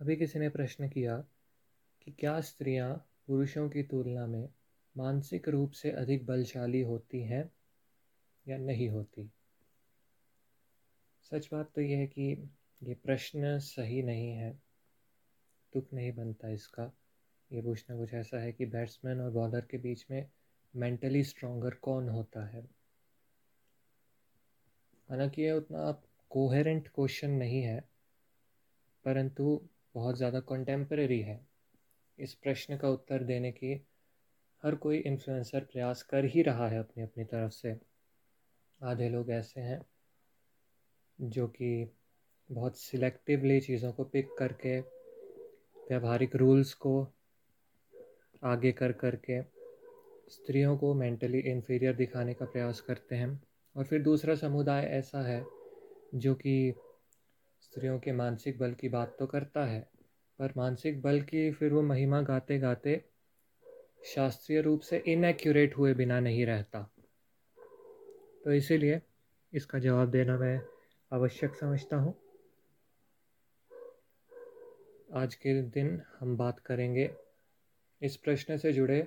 अभी किसी ने प्रश्न किया कि क्या स्त्रियाँ पुरुषों की तुलना में मानसिक रूप से अधिक बलशाली होती हैं या नहीं होती? सच बात तो यह है कि ये प्रश्न सही नहीं है तुक नहीं बनता इसका। ये पूछना कुछ ऐसा है कि बैट्समैन और बॉलर के बीच में मेंटली स्ट्रॉन्गर कौन होता है? हालाँकि ये उतना कोहेरेंट क्वेश्चन नहीं है, परंतु बहुत ज़्यादा कंटेम्प्रेरी है। इस प्रश्न का उत्तर देने की हर कोई इन्फ्लुएंसर प्रयास कर ही रहा है अपनी अपनी तरफ़ से। आधे लोग ऐसे हैं जो कि बहुत सिलेक्टिवली चीज़ों को पिक करके, व्यवहारिक रूल्स को आगे कर करके स्त्रियों को मेंटली इन्फीरियर दिखाने का प्रयास करते हैं। और फिर दूसरा समुदाय ऐसा है जो कि स्त्रियों के मानसिक बल की बात तो करता है, पर मानसिक बल की फिर वो महिमा गाते गाते शास्त्रीय रूप से इनएक्यूरेट हुए बिना नहीं रहता। तो इसीलिए इसका जवाब देना मैं आवश्यक समझता हूँ। आज के दिन हम बात करेंगे इस प्रश्न से जुड़े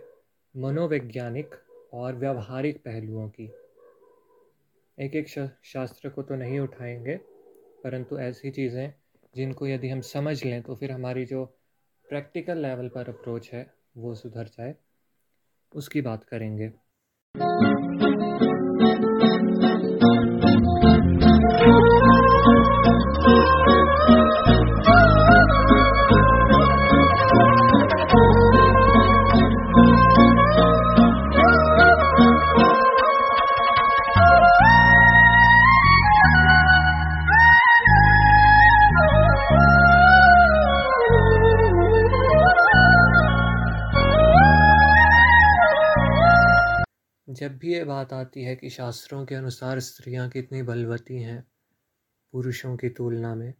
मनोवैज्ञानिक और व्यवहारिक पहलुओं की। एक एक शास्त्र को तो नहीं उठाएँगे परंतु ऐसी चीज़ें जिनको यदि हम समझ लें तो फिर हमारी जो प्रैक्टिकल लेवल पर अप्रोच है, वो सुधर जाए। उसकी बात करेंगे। बात आती है कि शास्त्रों के अनुसार स्त्रियाँ कितनी बलवती हैं पुरुषों की तुलना में।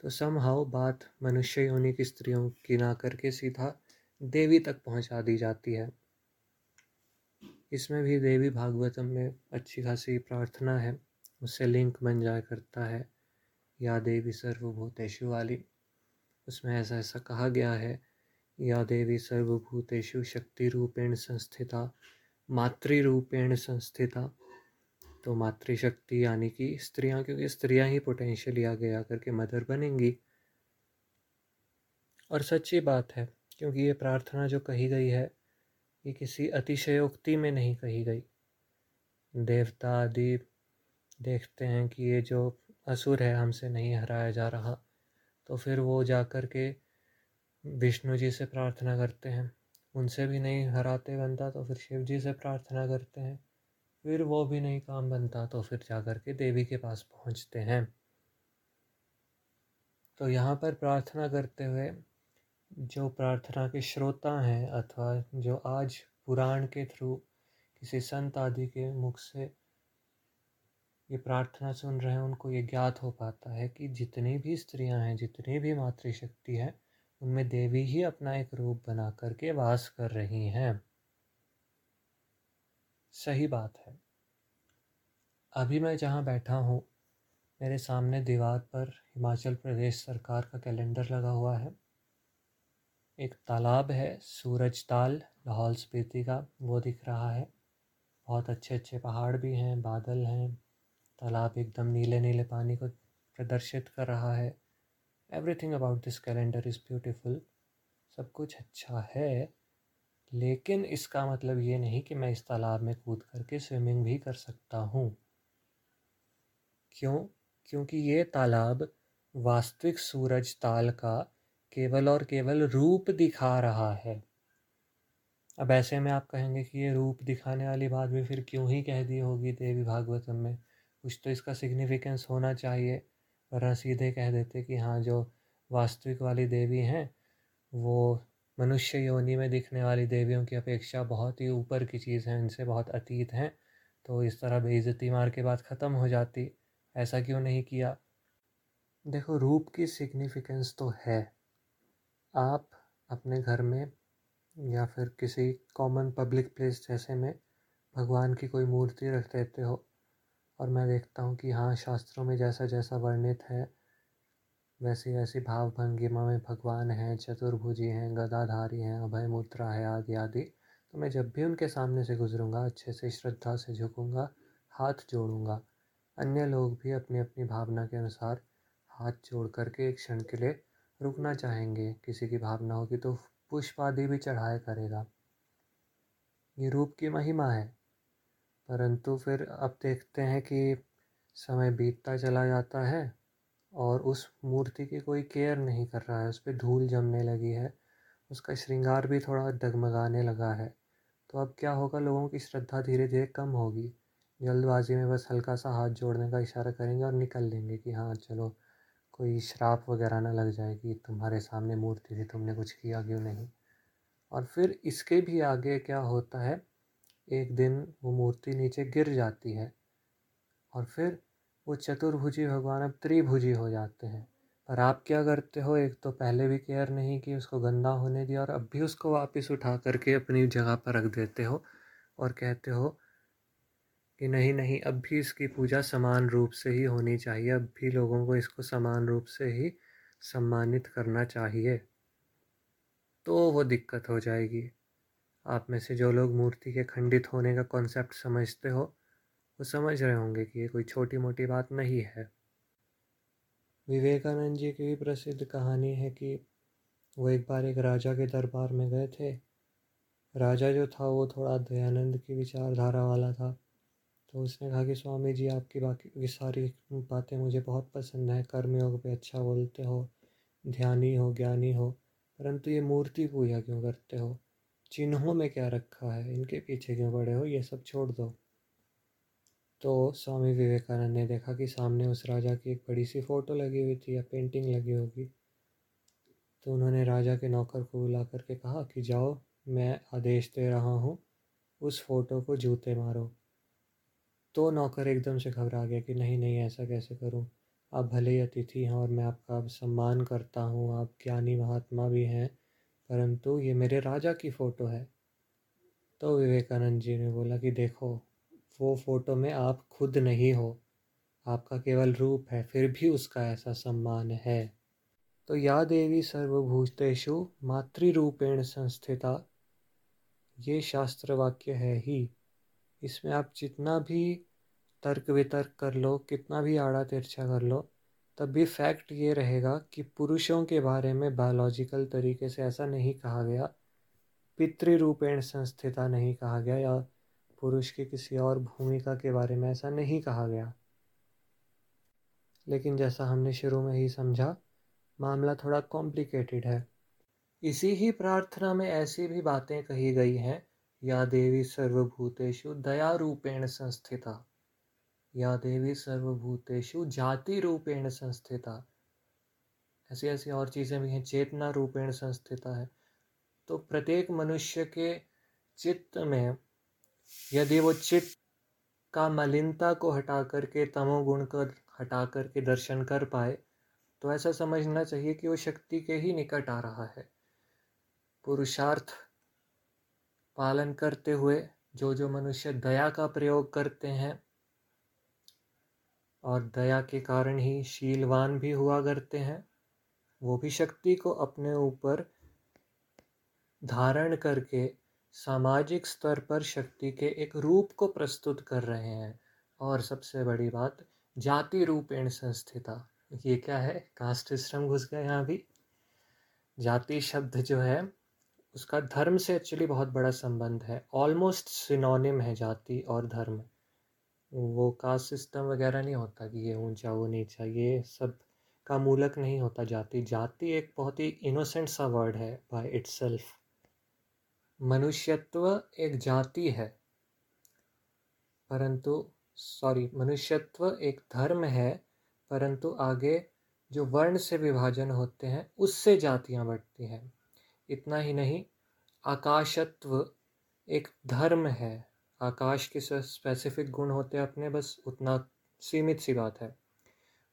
तो समहाउ बात मनुष्य योनि की स्त्रियों की ना करके सीधा देवी तक पहुँचा दी जाती है। इसमें भी देवी भागवतम में अच्छी खासी प्रार्थना है, उससे लिंक बन जाया करता है, या देवी सर्वभूतेशु वाली। उसमें ऐसा ऐसा कहा गया है, या देवी सर्वभूतेषु शक्ति रूपेण संस्थिता मातृरूपेण संस्थिता। तो मातृशक्ति यानी कि स्त्रियाँ, क्योंकि स्त्रियाँ ही पोटेंशियली आगे आकर के मदर बनेंगी। और सच्ची बात है, क्योंकि ये प्रार्थना जो कही गई है, ये किसी अतिशयोक्ति में नहीं कही गई। देवता आदि देखते हैं कि ये जो असुर है, हमसे नहीं हराया जा रहा। तो फिर वो जा कर के विष्णु जी से प्रार्थना करते हैं। उनसे भी नहीं हराते बनता तो फिर शिव जी से प्रार्थना करते हैं। फिर वो भी नहीं काम बनता तो फिर जा कर के देवी के पास पहुँचते हैं। तो यहाँ पर प्रार्थना करते हुए जो प्रार्थना के श्रोता हैं अथवा जो आज पुराण के थ्रू किसी संत आदि के मुख से ये प्रार्थना सुन रहे हैं, उनको ये ज्ञात हो पाता है कि जितनी भी स्त्रियाँ हैं, जितनी भी मातृशक्ति है उनमें देवी ही अपना एक रूप बना करके वास कर रही हैं। सही बात है। अभी मैं जहाँ बैठा हूँ, मेरे सामने दीवार पर हिमाचल प्रदेश सरकार का कैलेंडर लगा हुआ है। एक तालाब है, सूरज ताल, लाहौल स्पीति का, वो दिख रहा है। बहुत अच्छे अच्छे पहाड़ भी हैं, बादल हैं। तालाब एकदम नीले नीले पानी को प्रदर्शित कर रहा है। Everything about this calendar is beautiful सब कुछ अच्छा है। लेकिन इसका मतलब ये नहीं कि मैं इस तालाब में कूद करके स्विमिंग भी कर सकता हूँ। क्यों? क्योंकि ये तालाब वास्तविक सूरज ताल का केवल और केवल रूप दिखा रहा है। अब ऐसे में आप कहेंगे कि ये रूप दिखाने वाली बात भी फिर क्यों ही कह दी होगी देवी भागवतम में? कुछ तो इसका सिग्निफिकेंस होना चाहिए। वरना सीधे कह देते कि हाँ जो वास्तविक वाली देवी हैं, वो मनुष्य योनि में दिखने वाली देवियों की अपेक्षा बहुत ही ऊपर की चीज़ है, इनसे बहुत अतीत हैं। तो इस तरह बेइज्जती मार के बाद ख़त्म हो जाती। ऐसा क्यों नहीं किया? देखो, रूप की सिग्निफिकेंस तो है। आप अपने घर में या फिर किसी कॉमन पब्लिक प्लेस जैसे में भगवान की कोई मूर्ति रख देते हो और मैं देखता हूँ कि हाँ शास्त्रों में जैसा जैसा वर्णित है, वैसी वैसी भाव भंगिमा में भगवान हैं, चतुर्भुजी हैं, गदाधारी हैं, अभय मुद्रा है आदि आदि। तो मैं जब भी उनके सामने से गुजरूँगा, अच्छे से श्रद्धा से झुकूँगा, हाथ जोड़ूँगा, अन्य लोग भी अपनी अपनी भावना के अनुसार हाथ जोड़ करके एक क्षण के लिए रुकना चाहेंगे। किसी की भावना होगी तो पुष्प आदि भी चढ़ाया करेगा। ये रूप की महिमा है। परंतु फिर अब देखते हैं कि समय बीतता चला जाता है और उस मूर्ति की कोई केयर नहीं कर रहा है, उस पर धूल जमने लगी है, उसका श्रृंगार भी थोड़ा डगमगाने लगा है। तो अब क्या होगा, लोगों की श्रद्धा धीरे धीरे कम होगी। जल्दबाजी में बस हल्का सा हाथ जोड़ने का इशारा करेंगे और निकल लेंगे कि हाँ चलो, कोई श्राप वगैरह ना लग जाए कि तुम्हारे सामने मूर्ति थी, तुमने कुछ किया क्यों नहीं? और फिर इसके भी आगे क्या होता है एक दिन वो मूर्ति नीचे गिर जाती है और फिर वो चतुर्भुजी भगवान अब त्रिभुजी हो जाते हैं। पर आप क्या करते हो? एक तो पहले भी केयर नहीं की, उसको गंदा होने दिया और अब भी उसको वापस उठा करके अपनी जगह पर रख देते हो और कहते हो कि नहीं नहीं, अब भी इसकी पूजा समान रूप से ही होनी चाहिए। अब भी लोगों को इसको समान रूप से ही सम्मानित करना चाहिए। तो वो दिक्कत हो जाएगी। आप में से जो लोग मूर्ति के खंडित होने का कॉन्सेप्ट समझते हो, वो समझ रहे होंगे कि ये कोई छोटी मोटी बात नहीं है। विवेकानंद जी की भी प्रसिद्ध कहानी है कि वो एक बार एक राजा के दरबार में गए थे। राजा जो था, वो थोड़ा दयानंद की विचारधारा वाला था। तो उसने कहा कि स्वामी जी आपकी बाकी की सारी बातें मुझे बहुत पसंद हैं। कर्मयोग पे अच्छा बोलते हो, ध्यानी हो, ज्ञानी हो, परंतु ये मूर्ति पूजा क्यों करते हो? चिन्हों में क्या रखा है? इनके पीछे क्यों पड़े हो? ये सब छोड़ दो। तो स्वामी विवेकानंद ने देखा कि सामने उस राजा की एक बड़ी सी फ़ोटो लगी हुई थी या पेंटिंग लगी होगी। तो उन्होंने राजा के नौकर को बुला करके कहा कि जाओ, मैं आदेश दे रहा हूँ, उस फ़ोटो को जूते मारो। तो नौकर एकदम से घबरा गया कि नहीं नहीं, ऐसा कैसे करूँ? आप भले ही अतिथि हैं और मैं आपका अब सम्मान करता हूँ, आप ज्ञानी महात्मा भी हैं परंतु ये मेरे राजा की फ़ोटो है। तो विवेकानंद जी ने बोला कि देखो, वो फ़ोटो में आप खुद नहीं हो, आपका केवल रूप है, फिर भी उसका ऐसा सम्मान है। तो या देवी सर्वभूतेषु मातृरूपेण संस्थिता, ये शास्त्र वाक्य है ही। इसमें आप जितना भी तर्क वितर्क कर लो, कितना भी आड़ा तिरछा कर लो तब भी फैक्ट ये रहेगा कि पुरुषों के बारे में बायोलॉजिकल तरीके से ऐसा नहीं कहा गया, पितृरूपेण संस्थिता नहीं कहा गया या पुरुष की किसी और भूमिका के बारे में ऐसा नहीं कहा गया। लेकिन जैसा हमने शुरू में ही समझा, मामला थोड़ा कॉम्प्लिकेटेड है। इसी ही प्रार्थना में ऐसी भी बातें कही गई हैं, या देवी सर्वभूतेषु दया रूपेण संस्थिता। या देवी सर्वभूतेषु जाति रूपेण संस्थिता। ऐसी ऐसी और चीज़ें भी हैं, चेतना रूपेण संस्थिता है। तो प्रत्येक मनुष्य के चित्त में यदि वो चित्त का मलिनता को हटा करके तमोगुण को हटा करके दर्शन कर पाए तो ऐसा समझना चाहिए कि वो शक्ति के ही निकट आ रहा है। पुरुषार्थ पालन करते हुए जो जो मनुष्य दया का प्रयोग करते हैं और दया के कारण ही शीलवान भी हुआ करते हैं। वो भी शक्ति को अपने ऊपर धारण करके सामाजिक स्तर पर शक्ति के एक रूप को प्रस्तुत कर रहे हैं। और सबसे बड़ी बात, जाति रूपेण संस्थिता। ये क्या है? कास्ट सिस्टम घुस गया यहाँ भी जाति शब्द जो है, उसका धर्म से एक्चुअली बहुत बड़ा संबंध है। ऑलमोस्ट सिनोनिम है जाति और धर्म। वो कास्ट सिस्टम वगैरह नहीं होता कि ये ऊँचा, वो नीचा, ये सब का मूलक नहीं होता जाति। जाति एक बहुत ही इनोसेंट सा वर्ड है बाय इट्सल्फ मनुष्यत्व एक जाति है, परंतु सॉरी मनुष्यत्व एक धर्म है, परंतु आगे जो वर्ण से विभाजन होते हैं, उससे जातियाँ बढ़ती हैं। इतना ही नहीं, आकाशत्व एक धर्म है। आकाश के स्पेसिफिक गुण होते हैं अपने, बस उतना सीमित सी बात है।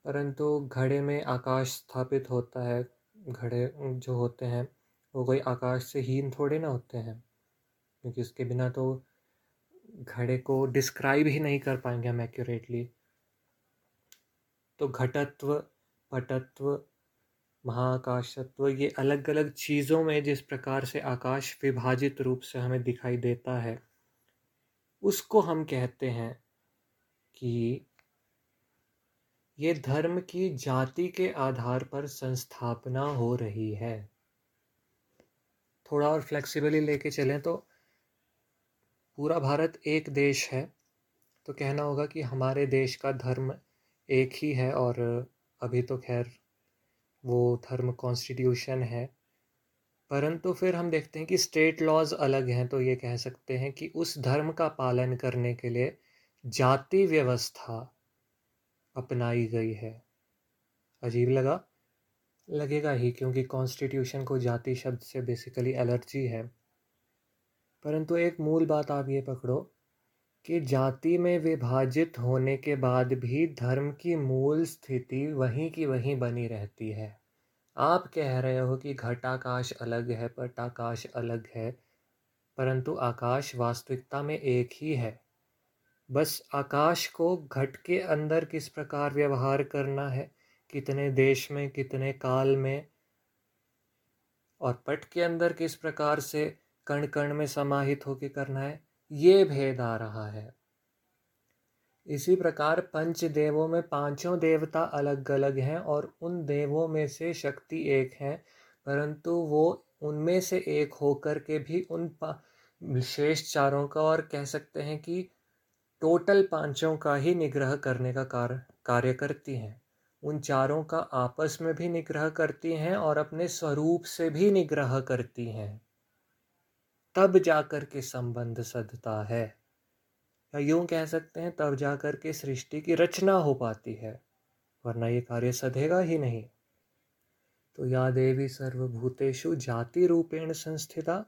परंतु घड़े में आकाश स्थापित होता है, घड़े जो होते हैं, वो कोई आकाश से हीन थोड़े ना होते हैं, क्योंकि उसके बिना तो घड़े को डिस्क्राइब ही नहीं कर पाएँगे हम एक्यूरेटली तो घटत्व, पटत्व, महाकाशत्व, ये अलग अलग चीज़ों में जिस प्रकार से आकाश विभाजित रूप से हमें दिखाई देता है उसको हम कहते हैं कि ये धर्म की जाति के आधार पर संस्थापना हो रही है। थोड़ा और फ्लेक्सिबली लेके चलें तो पूरा भारत एक देश है तो कहना होगा कि हमारे देश का धर्म एक ही है और अभी तो खैर वो धर्म कॉन्स्टिट्यूशन है। परंतु फिर हम देखते हैं कि स्टेट लॉज अलग हैं तो ये कह सकते हैं कि उस धर्म का पालन करने के लिए जाति व्यवस्था अपनाई गई है। अजीब लगा? लगेगा ही, क्योंकि कॉन्स्टिट्यूशन को जाति शब्द से बेसिकली एलर्जी है। परंतु एक मूल बात आप ये पकड़ो कि जाति में विभाजित होने के बाद भी धर्म की मूल स्थिति वहीं की वहीं बनी रहती है। आप कह रहे हो कि घटाकाश अलग है पटाकाश अलग है, परंतु आकाश वास्तविकता में एक ही है। बस आकाश को घट के अंदर किस प्रकार व्यवहार करना है, कितने देश में, कितने काल में, और पट के अंदर किस प्रकार से कण कण में समाहित होकर करना है, ये भेद आ रहा है। इसी प्रकार पंच देवों में पाँचों देवता अलग अलग हैं और उन देवों में से शक्ति एक है, परंतु वो उनमें से एक होकर के भी उन विशेष चारों का और कह सकते हैं कि टोटल पाँचों का ही निग्रह करने का कार्य कार्य करती हैं। उन चारों का आपस में भी निग्रह करती हैं और अपने स्वरूप से भी निग्रह करती हैं। तब जाकर के संबंध सदता है। या यूँ कह सकते हैं, तब जा कर के सृष्टि की रचना हो पाती है, वरना ये कार्य सधेगा ही नहीं। तो या देवी सर्वभूतेषु जाति रूपेण संस्थिता?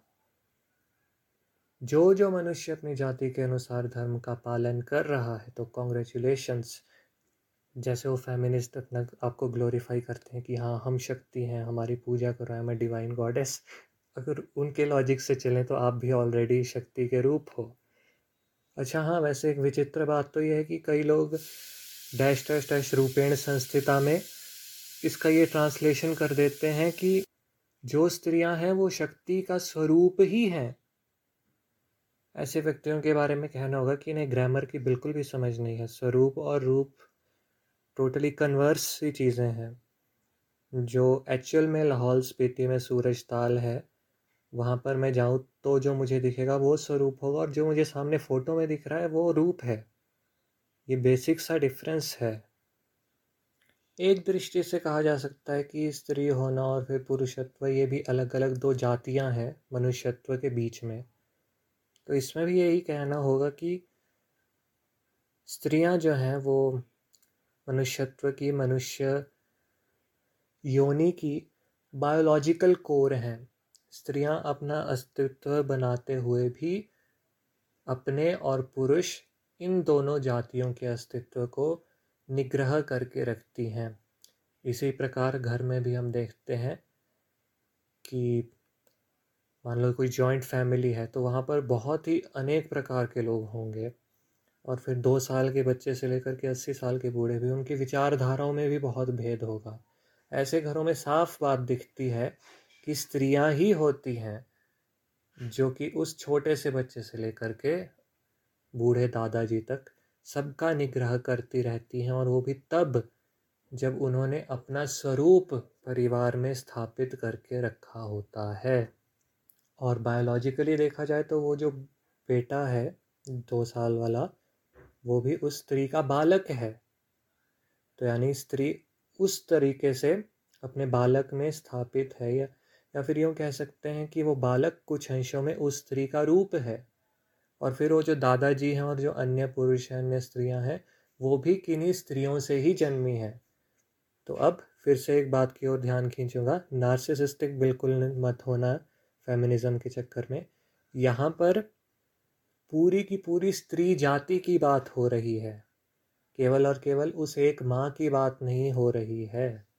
जो जो मनुष्य अपनी जाति के अनुसार धर्म का पालन कर रहा है तो कॉन्ग्रेचुलेशंस जैसे वो फेमिनिस्ट अपना आपको ग्लोरीफाई करते हैं कि हाँ हम शक्ति हैं, हमारी पूजा करो है, मैं डिवाइन गॉडेस अगर उनके लॉजिक से चलें तो आप भी ऑलरेडी शक्ति के रूप हो। अच्छा हाँ वैसे एक विचित्र बात तो यह है कि कई लोग डैश डैश डैश रूपेण संस्थिता में इसका ये ट्रांसलेशन कर देते हैं कि जो स्त्रियाँ हैं, वो शक्ति का स्वरूप ही हैं। ऐसे व्यक्तियों के बारे में कहना होगा कि इन्हें ग्रामर की बिल्कुल भी समझ नहीं है। स्वरूप और रूप टोटली कन्वर्स सी चीज़ें हैं। जो एक्चुअल में लाहौल स्पीति में सूरज ताल है, वहाँ पर मैं जाऊँ तो जो मुझे दिखेगा वो स्वरूप होगा और जो मुझे सामने फ़ोटो में दिख रहा है वो रूप है। ये बेसिक सा डिफरेंस है। एक दृष्टि से कहा जा सकता है कि स्त्री होना और फिर पुरुषत्व ये भी अलग अलग दो जातियाँ हैं मनुष्यत्व के बीच में। तो इसमें भी यही कहना होगा कि स्त्रियाँ जो हैं वो मनुष्यत्व की, मनुष्य योनि की बायोलॉजिकल कोर हैं। स्त्रियाँ अपना अस्तित्व बनाते हुए भी अपने और पुरुष इन दोनों जातियों के अस्तित्व को निग्रह करके रखती हैं। इसी प्रकार घर में भी हम देखते हैं कि मान लो कोई जॉइंट फैमिली है तो वहाँ पर बहुत ही अनेक प्रकार के लोग होंगे और फिर दो साल के बच्चे से लेकर के अस्सी साल के बूढ़े भी, उनकी विचारधाराओं में भी बहुत भेद होगा। ऐसे घरों में साफ़ बात दिखती है कि स्त्रियाँ ही होती हैं, जो कि उस छोटे से बच्चे से लेकर के बूढ़े दादाजी तक सबका निग्रह करती रहती हैं और वो भी तब जब उन्होंने अपना स्वरूप परिवार में स्थापित करके रखा होता है। और बायोलॉजिकली देखा जाए तो वो जो बेटा है, दो साल वाला, वो भी उस स्त्री का बालक है। तो यानी स्त्री उस तरीके से अपने बालक में स्थापित है या या फिर यूँ कह सकते हैं कि वो बालक कुछ अंशों में उस स्त्री का रूप है। और फिर वो जो दादाजी हैं और जो अन्य पुरुष हैं, अन्य स्त्रियाँ हैं, वो भी किन्हीं स्त्रियों से ही जन्मी हैं। तो अब फिर से एक बात की ओर ध्यान खींचूँगा। नार्सिसिस्टिक बिल्कुल मत होना फेमिनिज्म के चक्कर में। यहाँ पर पूरी की पूरी स्त्री जाति की बात हो रही है। केवल और केवल उस एक माँ की बात नहीं हो रही है।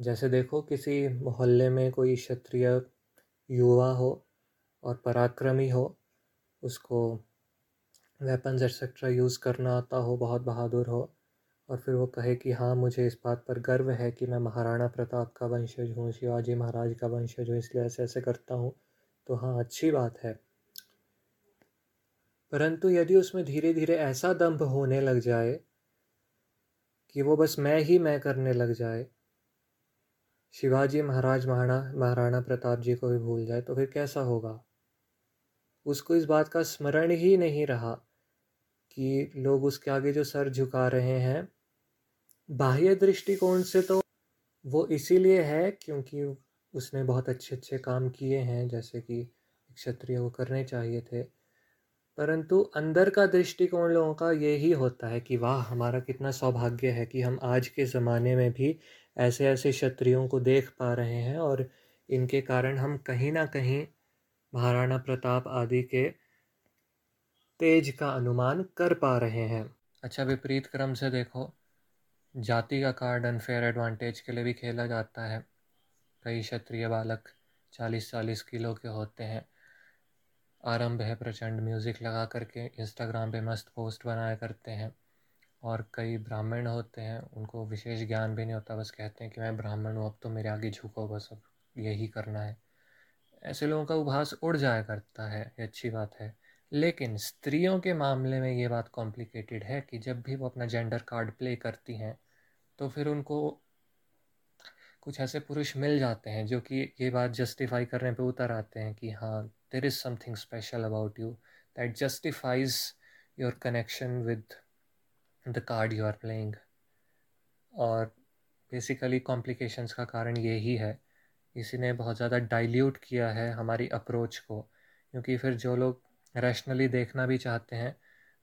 जैसे देखो किसी मोहल्ले में कोई क्षत्रिय युवा हो और पराक्रमी हो, उसको वेपन्स एक्सेट्रा यूज़ करना आता हो, बहुत बहादुर हो और फिर वो कहे कि हाँ मुझे इस बात पर गर्व है कि मैं महाराणा प्रताप का वंशज हूँ, शिवाजी महाराज का वंशज हूँ, इसलिए ऐसे ऐसे करता हूँ। तो हाँ अच्छी बात है। परंतु यदि उसमें धीरे धीरे ऐसा दम्भ होने लग जाए कि वो बस मैं ही मैं करने लग जाए शिवाजी महाराज महाराणा महाराणा प्रताप जी को भी भूल जाए तो फिर कैसा होगा? उसको इस बात का स्मरण ही नहीं रहा कि लोग उसके आगे जो सर झुका रहे हैं, बाह्य दृष्टिकोण से तो वो इसीलिए है क्योंकि उसने बहुत अच्छे अच्छे काम किए हैं, जैसे कि क्षत्रिय को करने चाहिए थे। परंतु अंदर का दृष्टिकोण लोगों का यही होता है कि वाह, हमारा कितना सौभाग्य है कि हम आज के ज़माने में भी ऐसे ऐसे क्षत्रियों को देख पा रहे हैं और इनके कारण हम कहीं ना कहीं महाराणा प्रताप आदि के तेज का अनुमान कर पा रहे हैं। अच्छा विपरीत क्रम से देखो, जाति का कार्ड अनफेयर एडवांटेज के लिए भी खेला जाता है। कई क्षत्रिय बालक चालीस चालीस किलो के होते हैं। आरंभ है प्रचंड म्यूज़िक लगा करके इंस्टाग्राम पे मस्त पोस्ट बनाया करते हैं। और कई ब्राह्मण होते हैं, उनको विशेष ज्ञान भी नहीं होता, बस कहते हैं कि मैं ब्राह्मण हूँ, अब तो मेरे आगे झुको, बस अब यही करना है। ऐसे लोगों का उपहास उड़ जाया करता है, ये अच्छी बात है। लेकिन स्त्रियों के मामले में ये बात कॉम्प्लिकेटेड है कि जब भी वो अपना जेंडर कार्ड प्ले करती हैं तो फिर उनको कुछ ऐसे पुरुष मिल जाते हैं, जो कि ये बात जस्टिफाई करने पे उतर आते हैं कि हाँ there is something special about you that justifies your connection with the card you are playing और बेसिकली कॉम्प्लिकेशंस का कारण यही है। इसी ने बहुत ज़्यादा डाइल्यूट किया है हमारी अप्रोच को। क्योंकि फिर जो लोग रैशनली देखना भी चाहते हैं,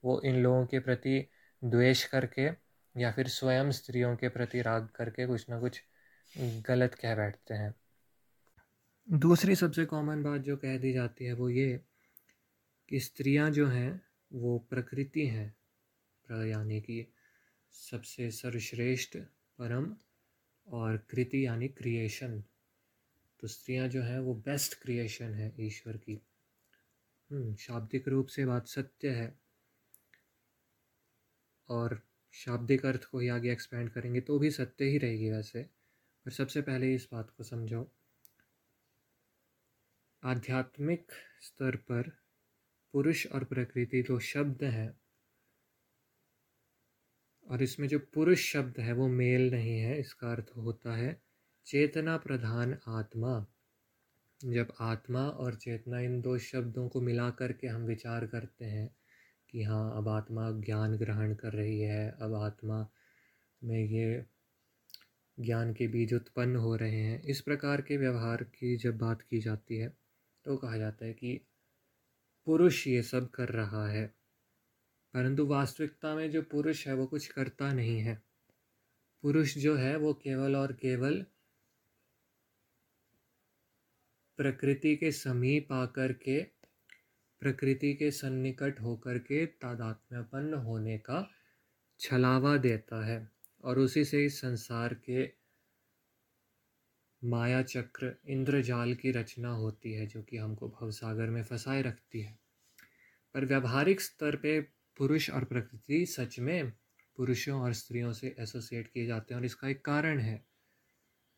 वो इन लोगों के प्रति द्वेष करके या फिर स्वयं स्त्रियों के प्रति राग करके कुछ ना कुछ गलत कह बैठते हैं। दूसरी सबसे कॉमन बात जो कह दी जाती है वो ये कि स्त्रियाँ जो हैं, वो प्रकृति हैं। यानी कि सबसे सर्वश्रेष्ठ परम और कृति यानी क्रिएशन तो स्त्रियाँ जो हैं वो बेस्ट क्रिएशन है ईश्वर की। हम्म, शाब्दिक रूप से बात सत्य है। और शाब्दिक अर्थ को ही आगे एक्सपेंड करेंगे तो भी सत्य ही रहेगी वैसे। पर सबसे पहले इस बात को समझो। आध्यात्मिक स्तर पर पुरुष और प्रकृति जो शब्द हैं। और इसमें जो पुरुष शब्द है, वो मेल नहीं है, इसका अर्थ होता है चेतना प्रधान आत्मा। जब आत्मा और चेतना इन दो शब्दों को मिला कर के हम विचार करते हैं कि हाँ अब आत्मा ज्ञान ग्रहण कर रही है, अब आत्मा में ये ज्ञान के बीज उत्पन्न हो रहे हैं। इस प्रकार के व्यवहार की जब बात की जाती है तो कहा जाता है कि पुरुष ये सब कर रहा है। परंतु वास्तविकता में जो पुरुष है, वो कुछ करता नहीं है। पुरुष जो है, वो केवल और केवल प्रकृति के समीप आकर के, प्रकृति के सन्निकट होकर के तादात्म्यपन्न होने का छलावा देता है और उसी से इस संसार के माया चक्र, इंद्रजाल की रचना होती है, जो कि हमको भवसागर में फंसाए रखती है। पर व्यवहारिक स्तर पे पुरुष और प्रकृति सच में पुरुषों और स्त्रियों से एसोसिएट किए जाते हैं और इसका एक कारण है।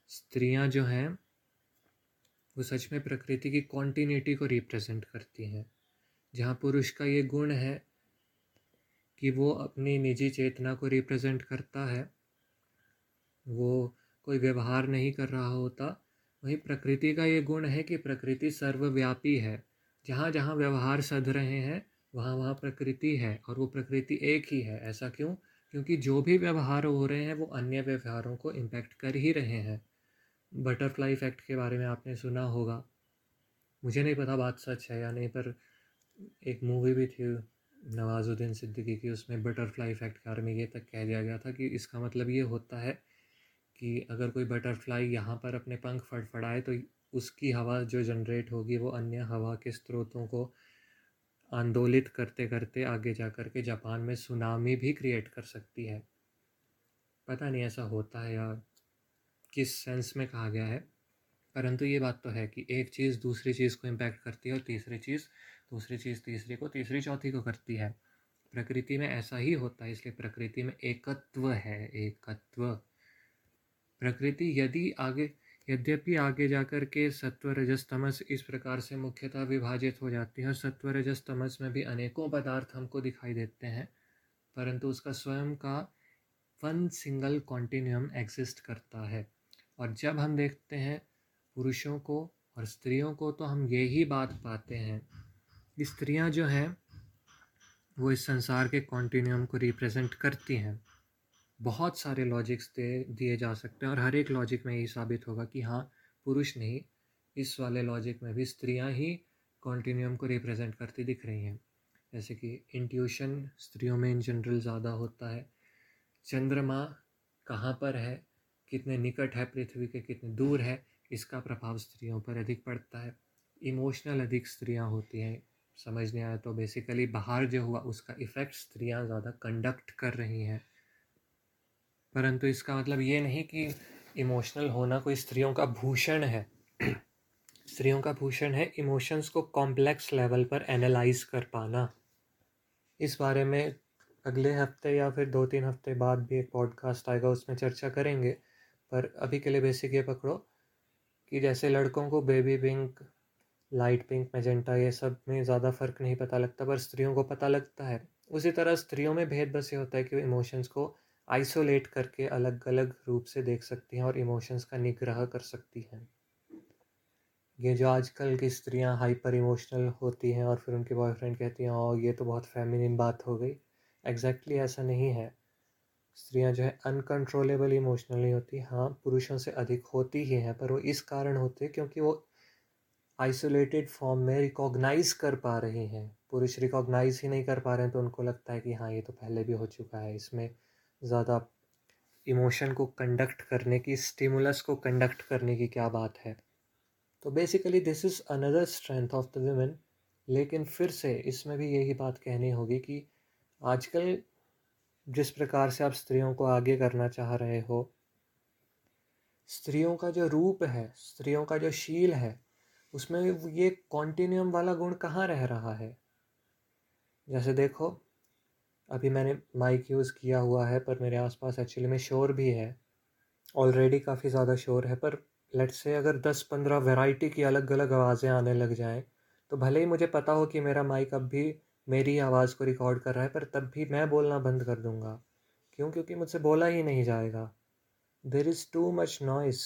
स्त्रियाँ जो हैं, वो सच में प्रकृति की कॉन्टीन्यूटी को रिप्रेजेंट करती हैं। जहाँ पुरुष का ये गुण है कि वो अपनी निजी चेतना को रिप्रेजेंट करता है, वो कोई व्यवहार नहीं कर रहा होता, वहीं प्रकृति का ये गुण है कि प्रकृति सर्वव्यापी है। जहाँ जहाँ व्यवहार सध रहे हैं वहाँ वहाँ प्रकृति है और वो प्रकृति एक ही है। ऐसा क्यों? क्योंकि जो भी व्यवहार हो रहे हैं, वो अन्य व्यवहारों को इम्पैक्ट कर ही रहे हैं। बटरफ्लाई इफ़ेक्ट के बारे में आपने सुना होगा। मुझे नहीं पता बात सच है या नहीं, पर एक मूवी भी थी नवाजुद्दीन सिद्दीकी की, उसमें बटरफ्लाई इफ़ेक्ट के बारे में ये तक कह दिया गया था कि इसका मतलब ये होता है कि अगर कोई बटरफ्लाई यहाँ पर अपने पंख फड़फड़ाए तो उसकी हवा जो जनरेट होगी, वो अन्य हवा के स्रोतों को आंदोलित करते करते आगे जा कर के जापान में सुनामी भी क्रिएट कर सकती है। पता नहीं ऐसा होता है या किस सेंस में कहा गया है, परंतु ये बात तो है कि एक चीज़ दूसरी चीज़ को इम्पैक्ट करती है और तीसरी चीज़, दूसरी चीज़ तीसरी को, तीसरी चौथी को करती है। प्रकृति में ऐसा ही होता है, इसलिए प्रकृति में एकत्व है, एकत्व। प्रकृति यदि आगे यद्यपि आगे जाकर के सत्व रजस तमस इस प्रकार से मुख्यतः विभाजित हो जाती है और सत्व रजस तमस में भी अनेकों पदार्थ हमको दिखाई देते हैं, परंतु उसका स्वयं का वन सिंगल कॉन्टिन्यूम एग्जिस्ट करता है। और जब हम देखते हैं पुरुषों को और स्त्रियों को तो हम यही बात पाते हैं स्त्रियाँ जो हैं, वो इस संसार के कॉन्टिन्यूम को रिप्रेजेंट करती हैं। बहुत सारे लॉजिक्स दे, दिए जा सकते हैं और हर एक लॉजिक में यही साबित होगा कि हाँ पुरुष नहीं, इस वाले लॉजिक में भी स्त्रियाँ ही कॉन्टिन्यूम को रिप्रेजेंट करती दिख रही हैं। जैसे कि इंट्यूशन स्त्रियों में इन जनरल ज़्यादा होता है। चंद्रमा कहाँ पर है? कितने निकट है पृथ्वी के? कितने दूर है? इसका प्रभाव स्त्रियों पर अधिक पड़ता है। इमोशनल अधिक स्त्रियाँ होती हैं। समझ नहीं आया तो बेसिकली बाहर जो हुआ, उसका इफ़ेक्ट स्त्रियाँ ज़्यादा कंडक्ट कर रही हैं। परंतु इसका मतलब ये नहीं कि इमोशनल होना कोई स्त्रियों का भूषण है। स्त्रियों का भूषण है इमोशंस को कॉम्प्लेक्स लेवल पर एनालाइज कर पाना। इस बारे में अगले हफ़्ते या फिर दो तीन हफ़्ते बाद भी एक पॉडकास्ट आएगा, उसमें चर्चा करेंगे। पर अभी के लिए बेसिक ये पकड़ो कि जैसे लड़कों को baby pink light pink magenta ये सब में ज़्यादा फ़र्क नहीं पता लगता, पर स्त्रियों को पता लगता है। उसी तरह स्त्रियों में भेद बस ये होता है कि इमोशंस को आइसोलेट करके अलग अलग रूप से देख सकती हैं और इमोशंस का निग्रह कर सकती हैं। ये जो आजकल की स्त्रियाँ हाइपर इमोशनल होती हैं और फिर उनके बॉयफ्रेंड कहती हैं और ये तो बहुत फेमिनिन बात हो गई। एग्जैक्टली exactly ऐसा नहीं है। स्त्रियाँ जो है अनकंट्रोलेबल इमोशनल नहीं होती। हाँ पुरुषों से अधिक होती ही हैं, पर वो इस कारण होते हैं क्योंकि वो आइसोलेटेड फॉर्म में रिकॉग्नाइज कर पा रही हैं। पुरुष रिकॉग्नाइज ही नहीं कर पा रहे हैं तो उनको लगता है कि हाँ ये तो पहले भी हो चुका है, इसमें ज़्यादा इमोशन को कंडक्ट करने की, स्टिमुलस को कंडक्ट करने की क्या बात है? तो basically this is another strength of the women लेकिन फिर से इसमें भी यही बात कहनी होगी कि आजकल जिस प्रकार से आप स्त्रियों को आगे करना चाह रहे हो, स्त्रियों का जो रूप है, स्त्रियों का जो शील है, उसमें ये कॉन्टिन्यूम वाला गुण कहाँ रह रहा है? जैसे देखो अभी मैंने माइक यूज़ किया हुआ है, पर मेरे आसपास एक्चुअली में शोर भी है। ऑलरेडी काफ़ी ज़्यादा शोर है, पर लेट से अगर दस पंद्रह वैरायटी की अलग अलग आवाज़ें आने लग जाएँ तो भले ही मुझे पता हो कि मेरा माइक अब भी मेरी आवाज़ को रिकॉर्ड कर रहा है, पर तब भी मैं बोलना बंद कर दूँगा। क्यों? क्योंकि मुझसे बोला ही नहीं जाएगा। There is too much noise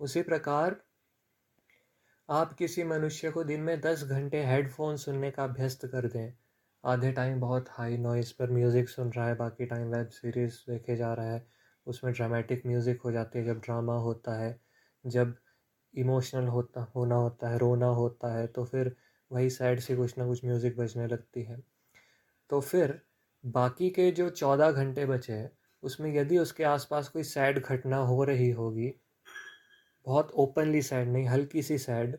उसी प्रकार, आप किसी मनुष्य को दिन में दस घंटे हेडफोन सुनने का अभ्यस्त कर दें। आधे टाइम बहुत हाई नॉइज़ पर म्यूज़िक सुन रहा है, बाकी टाइम वेब सीरीज़ देखे जा रहा है। उसमें ड्रामेटिक म्यूज़िक हो जाती है जब ड्रामा होता है। जब इमोशनल होता, होना होता है, रोना होता है तो फिर वही साइड से कुछ ना कुछ म्यूज़िक बजने लगती है। तो फिर बाकी के जो चौदह घंटे बचे हैं, उसमें यदि उसके आसपास कोई सैड घटना हो रही होगी, बहुत ओपनली सैड नहीं, हल्की सी सैड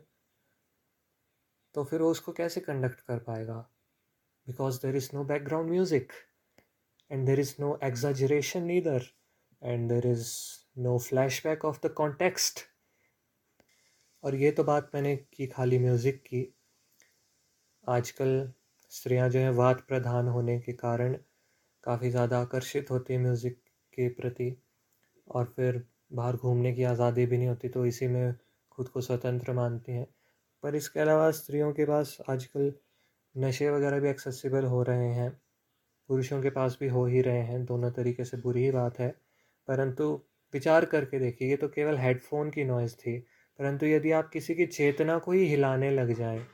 तो फिर वो उसको कैसे कंडक्ट कर पाएगा? Because there is no background music and there is no exaggeration either and there is no flashback of the context. और ये तो बात मैंने की खाली म्यूज़िक की। आजकल स्त्रियाँ जो हैं वाद प्रधान होने के कारण काफ़ी ज़्यादा आकर्षित होती है म्यूज़िक के प्रति और फिर बाहर घूमने की आज़ादी भी नहीं होती तो इसी में खुद को स्वतंत्र मानती हैं। पर इसके अलावा स्त्रियों के पास आजकल नशे वगैरह भी एक्सेसिबल हो रहे हैं। पुरुषों के पास भी हो ही रहे हैं, दोनों तरीके से बुरी ही बात है। परंतु विचार करके देखिए, ये तो केवल हेडफोन की नॉइज़ थी। परंतु यदि आप किसी की चेतना को ही हिलाने लग जाए,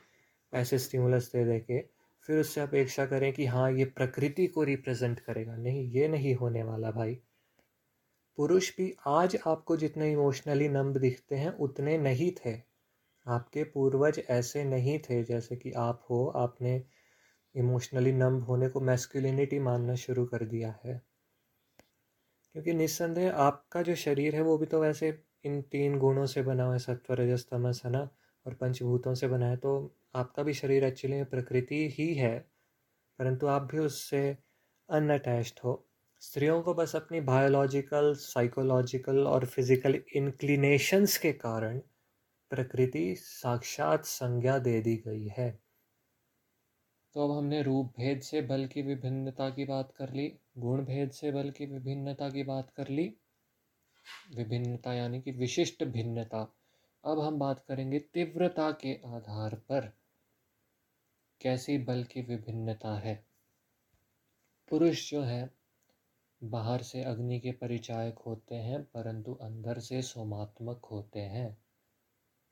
ऐसे स्टिमुलस दे दे के, फिर उससे अपेक्षा करें कि हाँ ये प्रकृति को रिप्रेजेंट करेगा। नहीं, ये नहीं होने वाला भाई। पुरुष भी आज आपको जितने इमोशनली नम्ब दिखते हैं, उतने नहीं थे। आपके पूर्वज ऐसे नहीं थे जैसे कि आप हो। आपने इमोशनली नम होने को मैस्कुलिनिटी मानना शुरू कर दिया है। क्योंकि निस्संदेह आपका जो शरीर है, वो भी तो वैसे इन तीन गुणों से बना हुआ है सत्व रजस तमस, है ना? और पंचभूतों से बना है। तो आपका भी शरीर एक्चुअली प्रकृति ही है, परंतु आप भी उससे अनअटैच्ड हो। स्त्रियों को बस अपनी बायोलॉजिकल साइकोलॉजिकल और फ़िज़िकल इंक्लिनेशंस के कारण प्रकृति साक्षात संज्ञा दे दी गई है। तो अब हमने रूप भेद से बल की विभिन्नता की बात कर ली, गुण भेद से बल की विभिन्नता की बात कर ली। विभिन्नता यानी कि विशिष्ट भिन्नता। अब हम बात करेंगे तीव्रता के आधार पर। कैसी बल की विभिन्नता है? पुरुष जो है, बाहर से अग्नि के परिचायक होते हैं, परंतु अंदर से सोमात्मक होते हैं।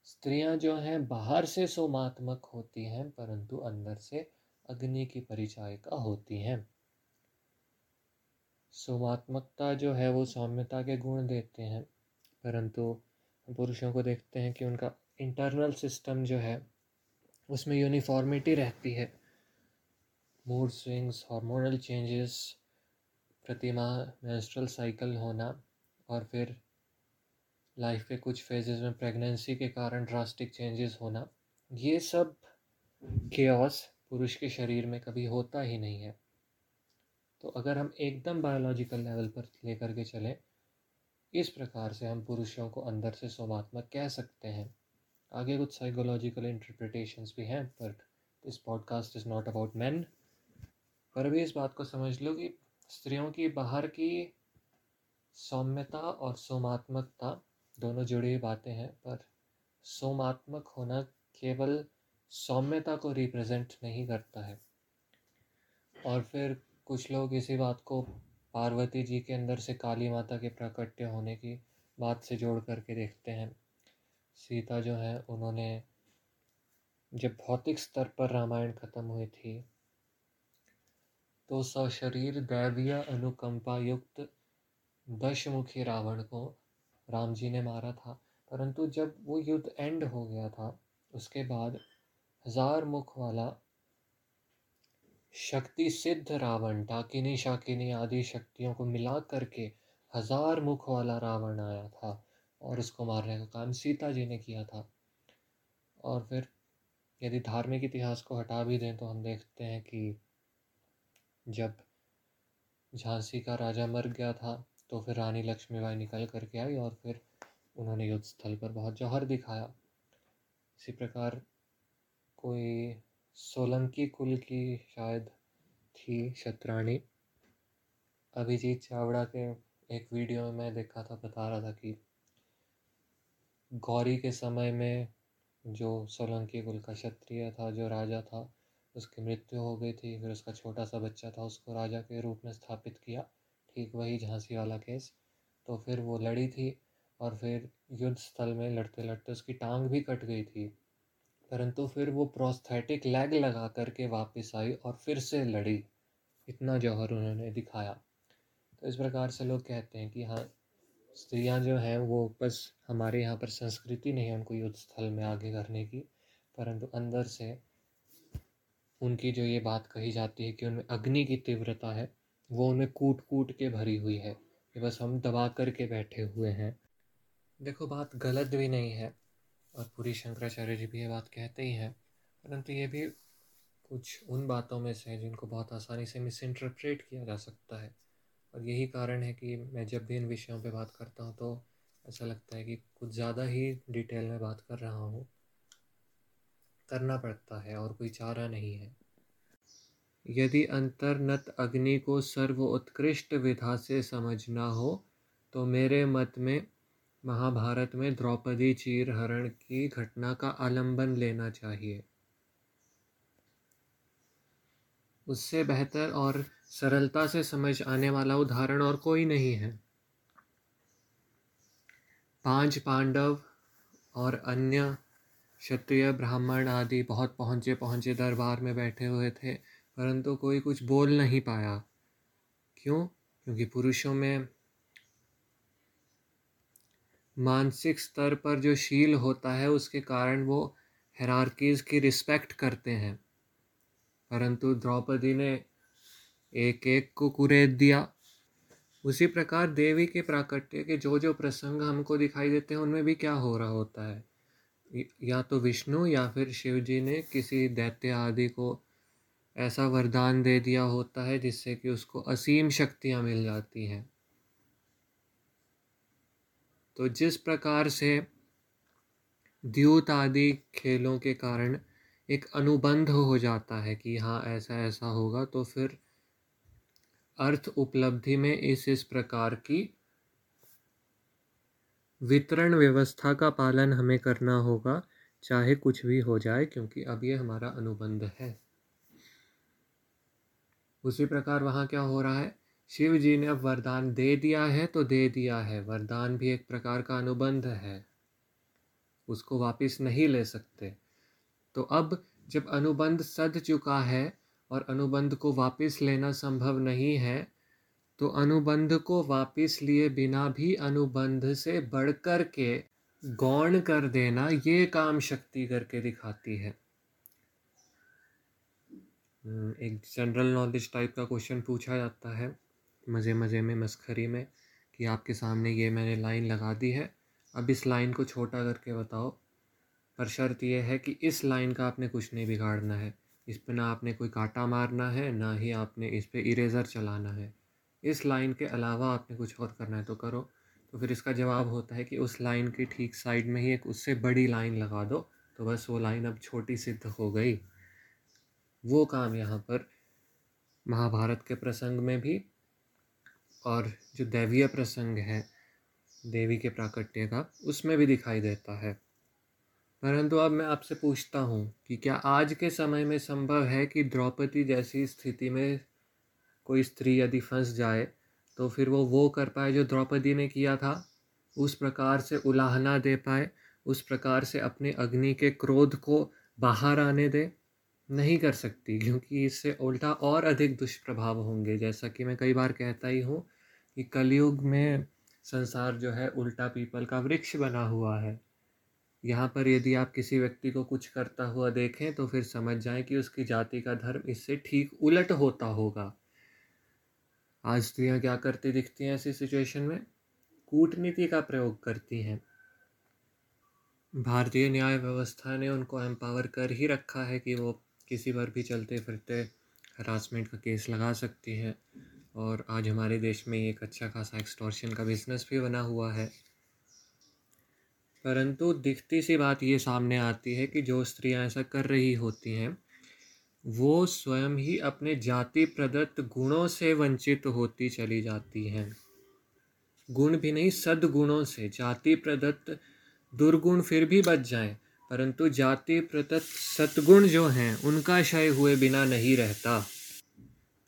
स्त्रियाँ जो हैं, बाहर से सोमात्मक होती हैं, परंतु अंदर से अग्नि की परिचायिका होती हैं। सोमात्मकता जो है, वो सौम्यता के गुण देते हैं, परंतु पुरुषों को देखते हैं कि उनका इंटरनल सिस्टम जो है, उसमें यूनिफॉर्मिटी रहती है। मूड स्विंग्स हार्मोनल चेंजेस प्रतिमा मेंस्ट्रुअल साइकिल होना, और फिर लाइफ के कुछ फेजेस में प्रेगनेंसी के कारण ड्रास्टिक चेंजेस होना, ये सब केओस पुरुष के शरीर में कभी होता ही नहीं है। तो अगर हम एकदम बायोलॉजिकल लेवल पर लेकर के चलें, इस प्रकार से हम पुरुषों को अंदर से सोमात्मक कह सकते हैं। आगे कुछ साइकोलॉजिकल इंटरप्रिटेशंस भी हैं पर this podcast is not about man पर अभी इस बात को समझ लो कि स्त्रियों की बाहर की सौम्यता और सोमात्मकता दोनों जुड़ी हुई बातें हैं, पर सोमात्मक होना केवल सौम्यता को रिप्रेजेंट नहीं करता है। और फिर कुछ लोग इसी बात को पार्वती जी के अंदर से काली माता के प्राकट्य होने की बात से जोड़ करके देखते हैं। सीता जो है, उन्होंने जब भौतिक स्तर पर रामायण खत्म हुई थी तो सशरीर दैवीय अनुकंपा युक्त दशमुखी रावण को राम जी ने मारा था। परंतु जब वो युद्ध एंड हो गया था, उसके बाद हज़ार मुख वाला शक्ति सिद्ध रावण डाकिनी शाकिनी आदि शक्तियों को मिला करके हज़ार मुख वाला रावण आया था और उसको मारने का काम सीता जी ने किया था। और फिर यदि धार्मिक इतिहास को हटा भी दें तो हम देखते हैं कि जब झांसी का राजा मर गया था तो फिर रानी लक्ष्मीबाई निकल करके आई और फिर उन्होंने युद्ध स्थल पर बहुत जौहर दिखाया। इसी प्रकार कोई सोलंकी कुल की शायद थी शतरानी अभिजीत चावड़ा के एक वीडियो में मैं देखा था, बता रहा था कि गौरी के समय में जो सोलंकी कुल का क्षत्रिय था, जो राजा था, उसकी मृत्यु हो गई थी, फिर उसका छोटा सा बच्चा था, उसको राजा के रूप में स्थापित किया। ठीक वही झांसी वाला केस तो फिर वो लड़ी थी और फिर युद्ध स्थल में लड़ते लड़ते उसकी टांग भी कट गई थी। परंतु फिर वो प्रोस्थेटिक लैग लगा करके वापस आई और फिर से लड़ी। इतना जौहर उन्होंने दिखाया। तो इस प्रकार से लोग कहते हैं कि हाँ स्त्रियाँ जो हैं वो बस हमारे यहाँ पर संस्कृति नहीं है उनको युद्ध स्थल में आगे करने की, परंतु अंदर से उनकी जो ये बात कही जाती है कि उनमें अग्नि की तीव्रता है वो उन्हें कूट कूट के भरी हुई है कि बस हम दबा करके बैठे हुए हैं। देखो, बात गलत भी नहीं है और पूरी शंकराचार्य जी भी ये बात कहते ही हैं। परंतु ये भी कुछ उन बातों में से है जिनको बहुत आसानी से मिस इंटरप्रेट किया जा सकता है। और यही कारण है कि मैं जब भी इन विषयों पे बात करता हूँ तो ऐसा लगता है कि कुछ ज़्यादा ही डिटेल में बात कर रहा हूँ। करना पड़ता है और कोई चारा नहीं है। यदि अंतर्नत अग्नि को सर्व उत्कृष्ट विधा से समझना हो तो मेरे मत में, महाभारत में द्रौपदी चीर हरण की घटना का आलंबन लेना चाहिए। उससे बेहतर और सरलता से समझ आने वाला उदाहरण और कोई नहीं है। पाँच पांडव और अन्य क्षत्रिय ब्राह्मण आदि बहुत पहुँचे पहुँचे दरबार में बैठे हुए थे। परंतु कोई कुछ बोल नहीं पाया। क्यों? क्योंकि पुरुषों में मानसिक स्तर पर जो शील होता है, उसके कारण वो हेरारकीज की रिस्पेक्ट करते हैं। परंतु द्रौपदी ने एक एक को कुरेद दिया। उसी प्रकार देवी के प्राकट्य के जो जो प्रसंग हमको दिखाई देते हैं, उनमें भी क्या हो रहा होता है? या तो विष्णु या फिर शिव जी ने किसी दैत्य आदि को ऐसा वरदान दे दिया होता है जिससे कि उसको असीम शक्तियाँ मिल जाती हैं। तो जिस प्रकार से द्यूत आदि खेलों के कारण एक अनुबंध हो जाता है कि हाँ ऐसा ऐसा होगा तो फिर अर्थ उपलब्धि में इस इस प्रकार की वितरण व्यवस्था का पालन हमें करना होगा, चाहे कुछ भी हो जाए, क्योंकि अब ये हमारा अनुबंध है। उसी प्रकार वहाँ क्या हो रहा है? शिव जी ने अब वरदान दे दिया है तो दे दिया है। वरदान भी एक प्रकार का अनुबंध है। उसको वापस नहीं ले सकते। तो अब जब अनुबंध सद चुका है और अनुबंध को वापस लेना संभव नहीं है तो अनुबंध को वापस लिए बिना भी अनुबंध से बढ़कर के गौण कर देना ये काम शक्ति करके दिखाती है। एक जनरल नॉलेज टाइप का क्वेश्चन पूछा जाता है मज़े मज़े में, मस्खरी में, कि आपके सामने ये मैंने लाइन लगा दी है। अब इस लाइन को छोटा करके बताओ। पर शर्त यह है कि इस लाइन का आपने कुछ नहीं बिगाड़ना है। इस पर ना आपने कोई कांटा मारना है, ना ही आपने इस पर इरेज़र चलाना है। इस लाइन के अलावा आपने कुछ और करना है तो करो। तो फिर इसका जवाब होता है कि उस लाइन की ठीक साइड में ही एक उससे बड़ी लाइन लगा दो। तो बस वो लाइन अब छोटी सिद्ध हो गई। वो काम यहाँ पर महाभारत के प्रसंग में भी और जो दैवीय प्रसंग है, देवी के प्राकट्य का, उसमें भी दिखाई देता है। परंतु अब मैं आपसे पूछता हूँ कि क्या आज के समय में संभव है कि द्रौपदी जैसी स्थिति में कोई स्त्री यदि फंस जाए तो फिर वो वो कर पाए जो द्रौपदी ने किया था? उस प्रकार से उलाहना दे पाए, उस प्रकार से अपने अग्नि के क्रोध को बाहर आने दे? नहीं कर सकती, क्योंकि इससे उल्टा और अधिक दुष्प्रभाव होंगे। जैसा कि मैं कई बार कहता ही हूँ कि कलयुग में संसार जो है उल्टा पीपल का वृक्ष बना हुआ है। यहाँ पर यदि आप किसी व्यक्ति को कुछ करता हुआ देखें तो फिर समझ जाएँ कि उसकी जाति का धर्म इससे ठीक उलट होता होगा। आज स्त्रियाँ क्या करती दिखती हैं ऐसी सिचुएशन में? कूटनीति का प्रयोग करती हैं। भारतीय न्याय व्यवस्था ने उनको एम्पावर कर ही रखा है कि वो किसी पर भी चलते फिरते हरासमेंट का केस लगा सकती है। और आज हमारे देश में एक अच्छा खासा एक्सटॉर्शन का बिज़नेस भी बना हुआ है। परंतु दिखती सी बात ये सामने आती है कि जो स्त्रियाँ ऐसा कर रही होती हैं, वो स्वयं ही अपने जाति प्रदत्त गुणों से वंचित होती चली जाती हैं। गुण भी नहीं, सदगुणों से। जाति प्रदत्त दुर्गुण फिर भी बच जाएँ। परंतु जाति प्रदत्त सतगुण जो हैं, उनका क्षय हुए बिना नहीं रहता।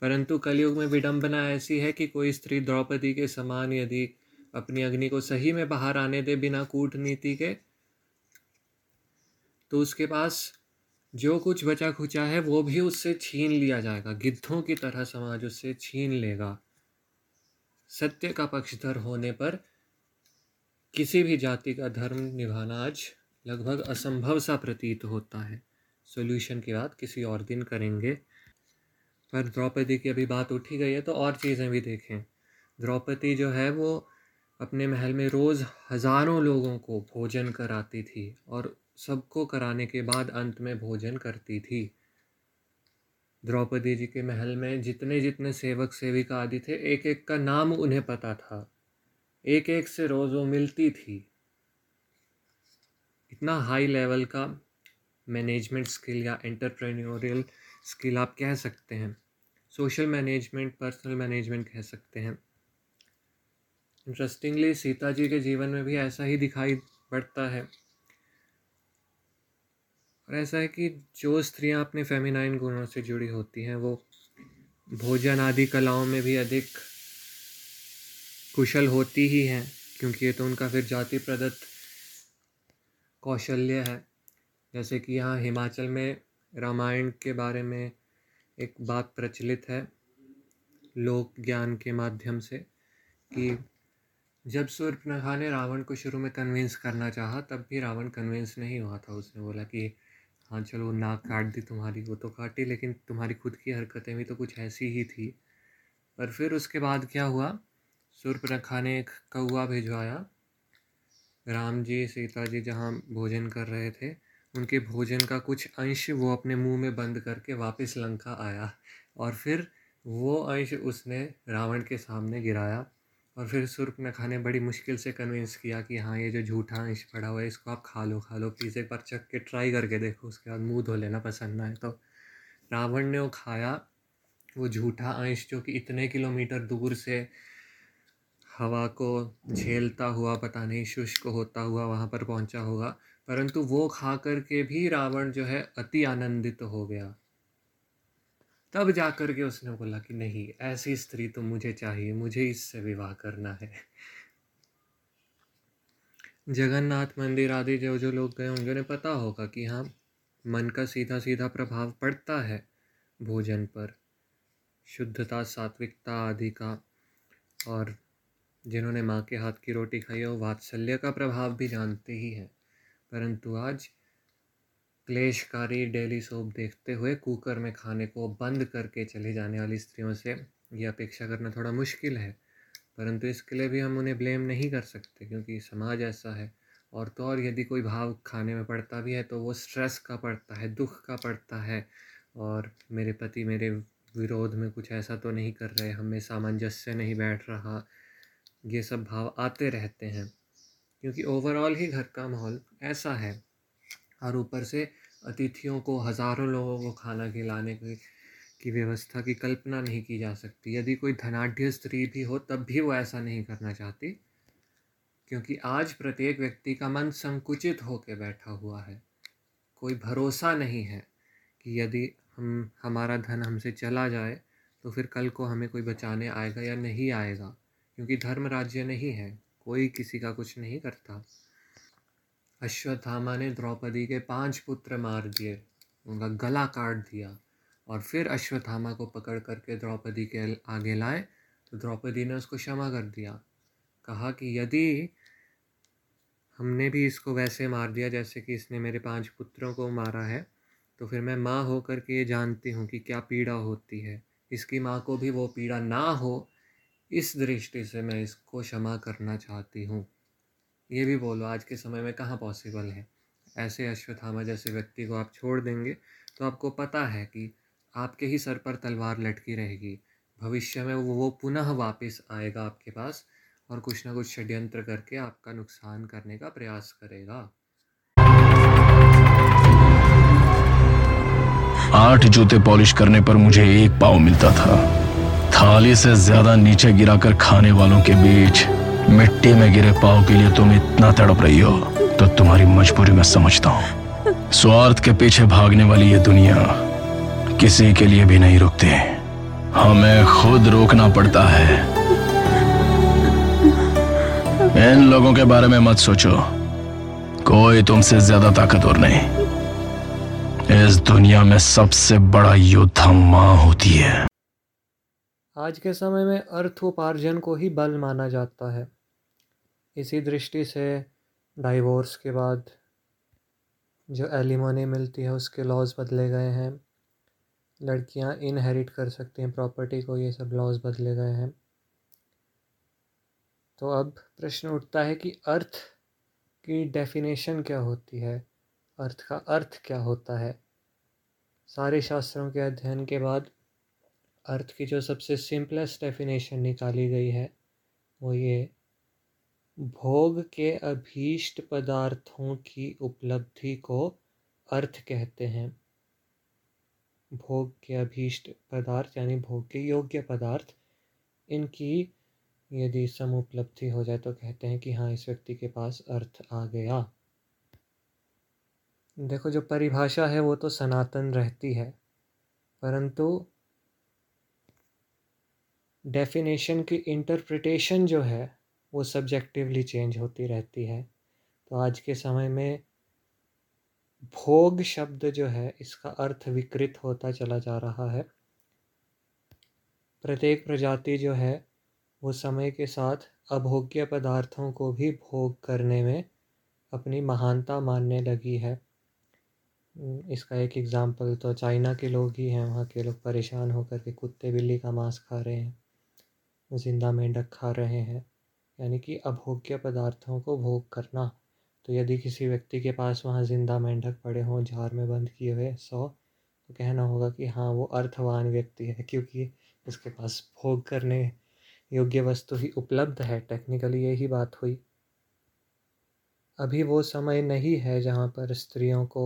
परंतु कलयुग में विडंबना ऐसी है कि कोई स्त्री द्रौपदी के समान यदि अपनी अग्नि को सही में बाहर आने दे बिना कूटनीति के तो उसके पास जो कुछ बचा खुचा है, वो भी उससे छीन लिया जाएगा। गिद्धों की तरह समाज उससे छीन लेगा। सत्य का पक्षधर होने पर किसी भी जाति का धर्म निभाना आज लगभग असंभव सा प्रतीत होता है। सॉल्यूशन की बात किसी और दिन करेंगे। पर द्रौपदी की अभी बात उठी गई है तो और चीज़ें भी देखें। द्रौपदी जो है वो अपने महल में रोज़ हज़ारों लोगों को भोजन कराती थी और सबको कराने के बाद अंत में भोजन करती थी। द्रौपदी जी के महल में जितने जितने सेवक सेविका आदि थे एक एक का नाम उन्हें पता था। एक एक से रोज़ वो मिलती थी। इतना हाई लेवल का मैनेजमेंट स्किल या एंटरप्रेन्योरियल स्किल आप कह सकते हैं। सोशल मैनेजमेंट पर्सनल मैनेजमेंट कह सकते हैं। इंटरेस्टिंगली सीता जी के जीवन में भी ऐसा ही दिखाई पड़ता है। और ऐसा है कि जो स्त्रियाँ अपने फेमिनाइन गुणों से जुड़ी होती हैं, वो भोजन आदि कलाओं में भी अधिक कुशल होती ही हैं, क्योंकि ये तो उनका फिर जाति प्रदत्त कौशल्य है। जैसे कि यहाँ हिमाचल में रामायण के बारे में एक बात प्रचलित है लोक ज्ञान के माध्यम से कि जब सूर्यनखा ने रावण को शुरू में कन्विंस करना चाहा, तब भी रावण कन्विंस नहीं हुआ था। उसने बोला कि हाँ चलो, नाक काट दी तुम्हारी, वो तो काटी लेकिन तुम्हारी खुद की हरकतें भी तो कुछ ऐसी ही थी। पर फिर उसके बाद क्या हुआ? सूर्यनखा ने एक कौआ भिजवाया राम जी, सीता जी जहाँ भोजन कर रहे थे, उनके भोजन का कुछ अंश वो अपने मुँह में बंद करके वापस लंका आया और फिर वो अंश उसने रावण के सामने गिराया और फिर सूर्पनखा ने बड़ी मुश्किल से कन्विंस किया कि हाँ ये जो झूठा अंश पड़ा हुआ है, इसको आप खा लो खा लो प्लीज़ एक बार चख के ट्राई करके देखो, उसके बाद मुँह धो लेना पसंद ना है तो। रावण ने वो खाया, वो झूठा अंश जो कि इतने किलोमीटर दूर से हवा को झेलता हुआ, पता नहीं, शुष्क होता हुआ वहाँ पर पहुँचा होगा। परंतु वो खा कर के भी रावण जो है, अति आनंदित हो गया। तब जा कर के उसने बोला कि नहीं, ऐसी स्त्री तो मुझे चाहिए, मुझे इससे विवाह करना है। जगन्नाथ मंदिर आदि जो जो लोग गए होंगे उन्हें पता होगा कि हाँ मन का सीधा सीधा प्रभाव पड़ता है भोजन पर। शुद्धता, सात्विकता आदि का और जिन्होंने माँ के हाथ की रोटी खाई है वो वात्सल्य का प्रभाव भी जानते ही हैं। परंतु आज क्लेशकारी डेली सोप देखते हुए कुकर में खाने को बंद करके चले जाने वाली स्त्रियों से ये अपेक्षा करना थोड़ा मुश्किल है। परंतु इसके लिए भी हम उन्हें ब्लेम नहीं कर सकते, क्योंकि समाज ऐसा है और तो और यदि कोई भाव खाने में पड़ता भी है तो वो स्ट्रेस का पड़ता है, दुख का पड़ता है। और मेरे पति मेरे विरोध में कुछ ऐसा तो नहीं कर रहे, हमें सामंजस्य नहीं बैठ रहा ये सब भाव आते रहते हैं। क्योंकि ओवरऑल ही घर का माहौल ऐसा है और ऊपर से अतिथियों को हज़ारों लोगों को खाना खिलाने की की व्यवस्था की कल्पना नहीं की जा सकती। यदि कोई धनाढ़ स्त्री भी हो, तब भी वो ऐसा नहीं करना चाहती। क्योंकि आज प्रत्येक व्यक्ति का मन संकुचित होकर बैठा हुआ है। कोई भरोसा नहीं है कि यदि हम, हमारा धन हमसे चला जाए तो फिर कल को हमें कोई बचाने आएगा या नहीं आएगा। क्योंकि धर्म राज्य नहीं है, कोई किसी का कुछ नहीं करता। अश्वत्थामा ने द्रौपदी के पाँच पुत्र मार दिए, उनका गला काट दिया और फिर अश्वत्थामा को पकड़ करके द्रौपदी के आगे लाए तो द्रौपदी ने उसको क्षमा कर दिया। कहा कि यदि हमने भी इसको वैसे मार दिया, जैसे कि इसने मेरे पाँच पुत्रों को मारा है तो फिर मैं माँ होकर के ये जानती हूँ कि क्या पीड़ा होती है। इसकी माँ को भी वो पीड़ा ना हो इस दृष्टि से मैं इसको क्षमा करना चाहती हूँ। ये भी बोलो, आज के समय में कहाँ पॉसिबल है? ऐसे अश्वत्थामा जैसे व्यक्ति को आप छोड़ देंगे तो आपको पता है कि आपके ही सर पर तलवार लटकी रहेगी। भविष्य में वो वो पुनः वापस आएगा आपके पास और कुछ ना कुछ षड्यंत्र करके आपका नुकसान करने का प्रयास करेगा। आठ जूते पॉलिश करने पर मुझे एक पाव मिलता था। थाली से ज़्यादा नीचे गिराकर खाने वालों के बीच मिट्टी में गिरे पाव के लिए तुम इतना तड़प रही हो तो तुम्हारी मजबूरी मैं समझता हूँ। स्वार्थ के पीछे भागने वाली ये दुनिया किसी के लिए भी नहीं रुकती। हमें खुद रोकना पड़ता है। इन लोगों के बारे में मत सोचो। कोई तुमसे ज़्यादा ताकतवर नहीं। इस दुनिया में सबसे बड़ा योद्धा माँ होती है। आज के समय में अर्थ उपार्जन को ही बल माना जाता है। इसी दृष्टि से डाइवोर्स के बाद जो एलिमोनी मिलती है, उसके लॉज बदले गए हैं। लड़कियाँ इनहेरिट कर सकती हैं प्रॉपर्टी को, ये सब लॉज बदले गए हैं। तो अब प्रश्न उठता है कि अर्थ की डेफिनेशन क्या होती है? अर्थ का अर्थ क्या होता है? सारे शास्त्रों के अध्ययन के बाद अर्थ की जो सबसे सिंपलेस्ट डेफिनेशन निकाली गई है, वो ये, भोग के अभीष्ट पदार्थों की उपलब्धि को अर्थ कहते हैं। भोग के अभीष्ट पदार्थ, यानी भोग के योग्य पदार्थ, इनकी यदि समुपलब्धि हो जाए तो कहते हैं कि हाँ इस व्यक्ति के पास अर्थ आ गया। देखो, जो परिभाषा है वो तो सनातन रहती है, परंतु डेफिनेशन की इंटरप्रिटेशन जो है, वो सब्जेक्टिवली चेंज होती रहती है। तो आज के समय में भोग शब्द जो है, इसका अर्थ विकृत होता चला जा रहा है। प्रत्येक प्रजाति जो है, वो समय के साथ अभोग्य पदार्थों को भी भोग करने में अपनी महानता मानने लगी है। इसका एक एग्ज़ाम्पल तो चाइना के लोग ही हैं, वहाँ के लोग परेशान होकर के कुत्ते बिल्ली का मांस खा रहे हैं। ज़िंदा मेंढक खा रहे हैं, यानी कि अभोग्य पदार्थों को भोग करना। तो यदि किसी व्यक्ति के पास वहाँ ज़िंदा मेंढक पड़े हों, जार में बंद किए हुए सौ तो कहना होगा कि हाँ वो अर्थवान व्यक्ति है, क्योंकि उसके पास भोग करने योग्य वस्तु ही उपलब्ध है। टेक्निकली यही बात हुई। अभी वो समय नहीं है जहाँ पर स्त्रियों को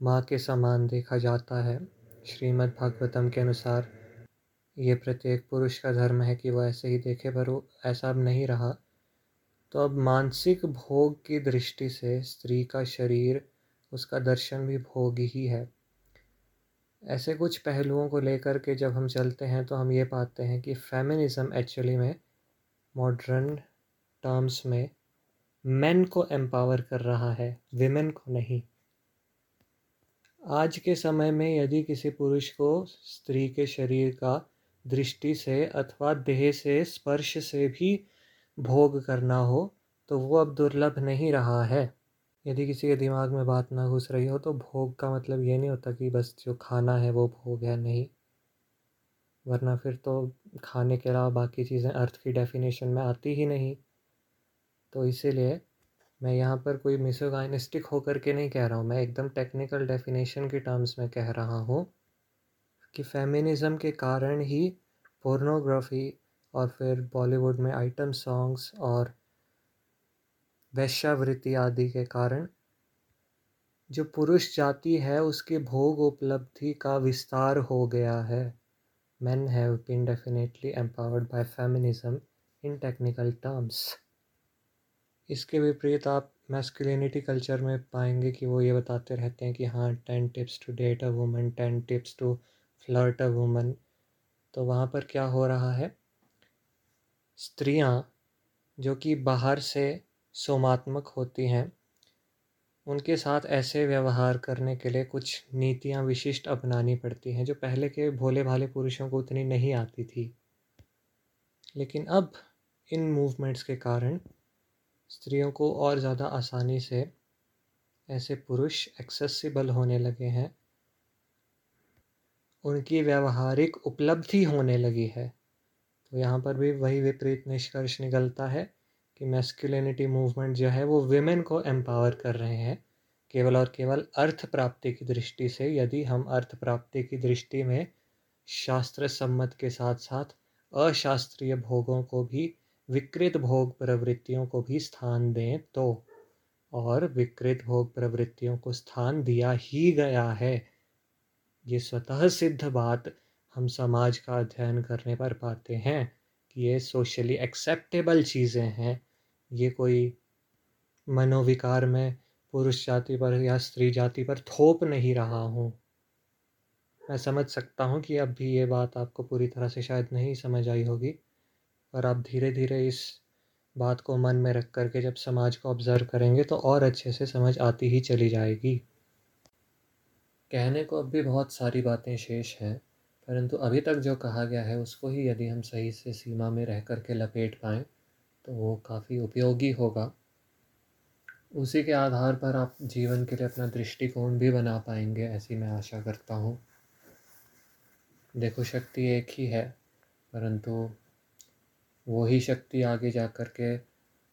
माँ के समान देखा जाता है। श्रीमद् भागवतम के अनुसार ये प्रत्येक पुरुष का धर्म है कि वो ऐसे ही देखे, पर वो ऐसा अब नहीं रहा। तो अब मानसिक भोग की दृष्टि से स्त्री का शरीर, उसका दर्शन भी भोग ही है। ऐसे कुछ पहलुओं को लेकर के जब हम चलते हैं तो हम ये पाते हैं कि फेमिनिज़म एक्चुअली में मॉडर्न टर्म्स में मेन को एम्पावर कर रहा है विमेन को नहीं। आज के समय में यदि किसी पुरुष को स्त्री के शरीर का दृष्टि से अथवा देह से, स्पर्श से भी भोग करना हो तो वो अब दुर्लभ नहीं रहा है। यदि किसी के दिमाग में बात ना घुस रही हो तो भोग का मतलब ये नहीं होता कि बस जो खाना है वो भोग है, नहीं। वरना फिर तो खाने के अलावा बाकी चीज़ें अर्थ की डेफिनेशन में आती ही नहीं। तो इसीलिए मैं यहाँ पर कोई मिसोगाइनिस्टिक होकर के नहीं कह रहा हूँ। मैं एकदम टेक्निकल डेफिनेशन के टर्म्स में कह रहा हूँ। कि फेमिनिज़म के कारण ही पोर्नोग्राफी और फिर बॉलीवुड में आइटम सॉन्ग्स और वैश्यावृत्ति आदि के कारण जो पुरुष जाति है, उसके भोग उपलब्धि का विस्तार हो गया है। Men have been definitely empowered by feminism in technical terms. इसके विपरीत आप मैस्कुलिनिटी कल्चर में पाएँगे कि वो ये बताते रहते हैं कि हाँ ten tips to date a woman ten tips to flirt a woman तो वहाँ पर क्या हो रहा है? स्त्रियाँ, जो कि बाहर से सोमात्मक होती हैं, उनके साथ ऐसे व्यवहार करने के लिए कुछ नीतियाँ विशिष्ट अपनानी पड़ती हैं, जो पहले के भोले भाले पुरुषों को उतनी नहीं आती थी। लेकिन अब इन मूवमेंट्स के कारण स्त्रियों को और ज़्यादा आसानी से ऐसे पुरुष एक्सेसिबल होने लगे हैं उनकी व्यवहारिक उपलब्धि होने लगी है। तो यहाँ पर भी वही विपरीत निष्कर्ष निकलता है कि मैस्कुलिनिटी मूवमेंट जो है वो विमेन को एम्पावर कर रहे हैं। केवल और केवल अर्थ प्राप्ति की दृष्टि से यदि हम अर्थ प्राप्ति की दृष्टि में शास्त्र सम्मत के साथ साथ अशास्त्रीय भोगों को भी, विकृत भोग प्रवृत्तियों को भी स्थान दें तो और विकृत भोग प्रवृत्तियों को स्थान दिया ही गया है। ये स्वतः सिद्ध बात हम समाज का अध्ययन करने पर पाते हैं कि ये सोशली एक्सेप्टेबल चीज़ें हैं। ये कोई मनोविकार में पुरुष जाति पर या स्त्री जाति पर थोप नहीं रहा हूँ। मैं समझ सकता हूँ कि अब भी ये बात आपको पूरी तरह से शायद नहीं समझ आई होगी, पर आप धीरे धीरे इस बात को मन में रख करके जब समाज को ऑब्ज़र्व करेंगे तो और अच्छे से समझ आती ही चली जाएगी। कहने को अब भी बहुत सारी बातें शेष हैं, परंतु अभी तक जो कहा गया है उसको ही यदि हम सही से सीमा में रह कर के लपेट पाएँ तो वो काफ़ी उपयोगी होगा। उसी के आधार पर आप जीवन के लिए अपना दृष्टिकोण भी बना पाएँगे, ऐसी मैं आशा करता हूँ। देखो, शक्ति एक ही है, परंतु वो ही शक्ति आगे जा कर के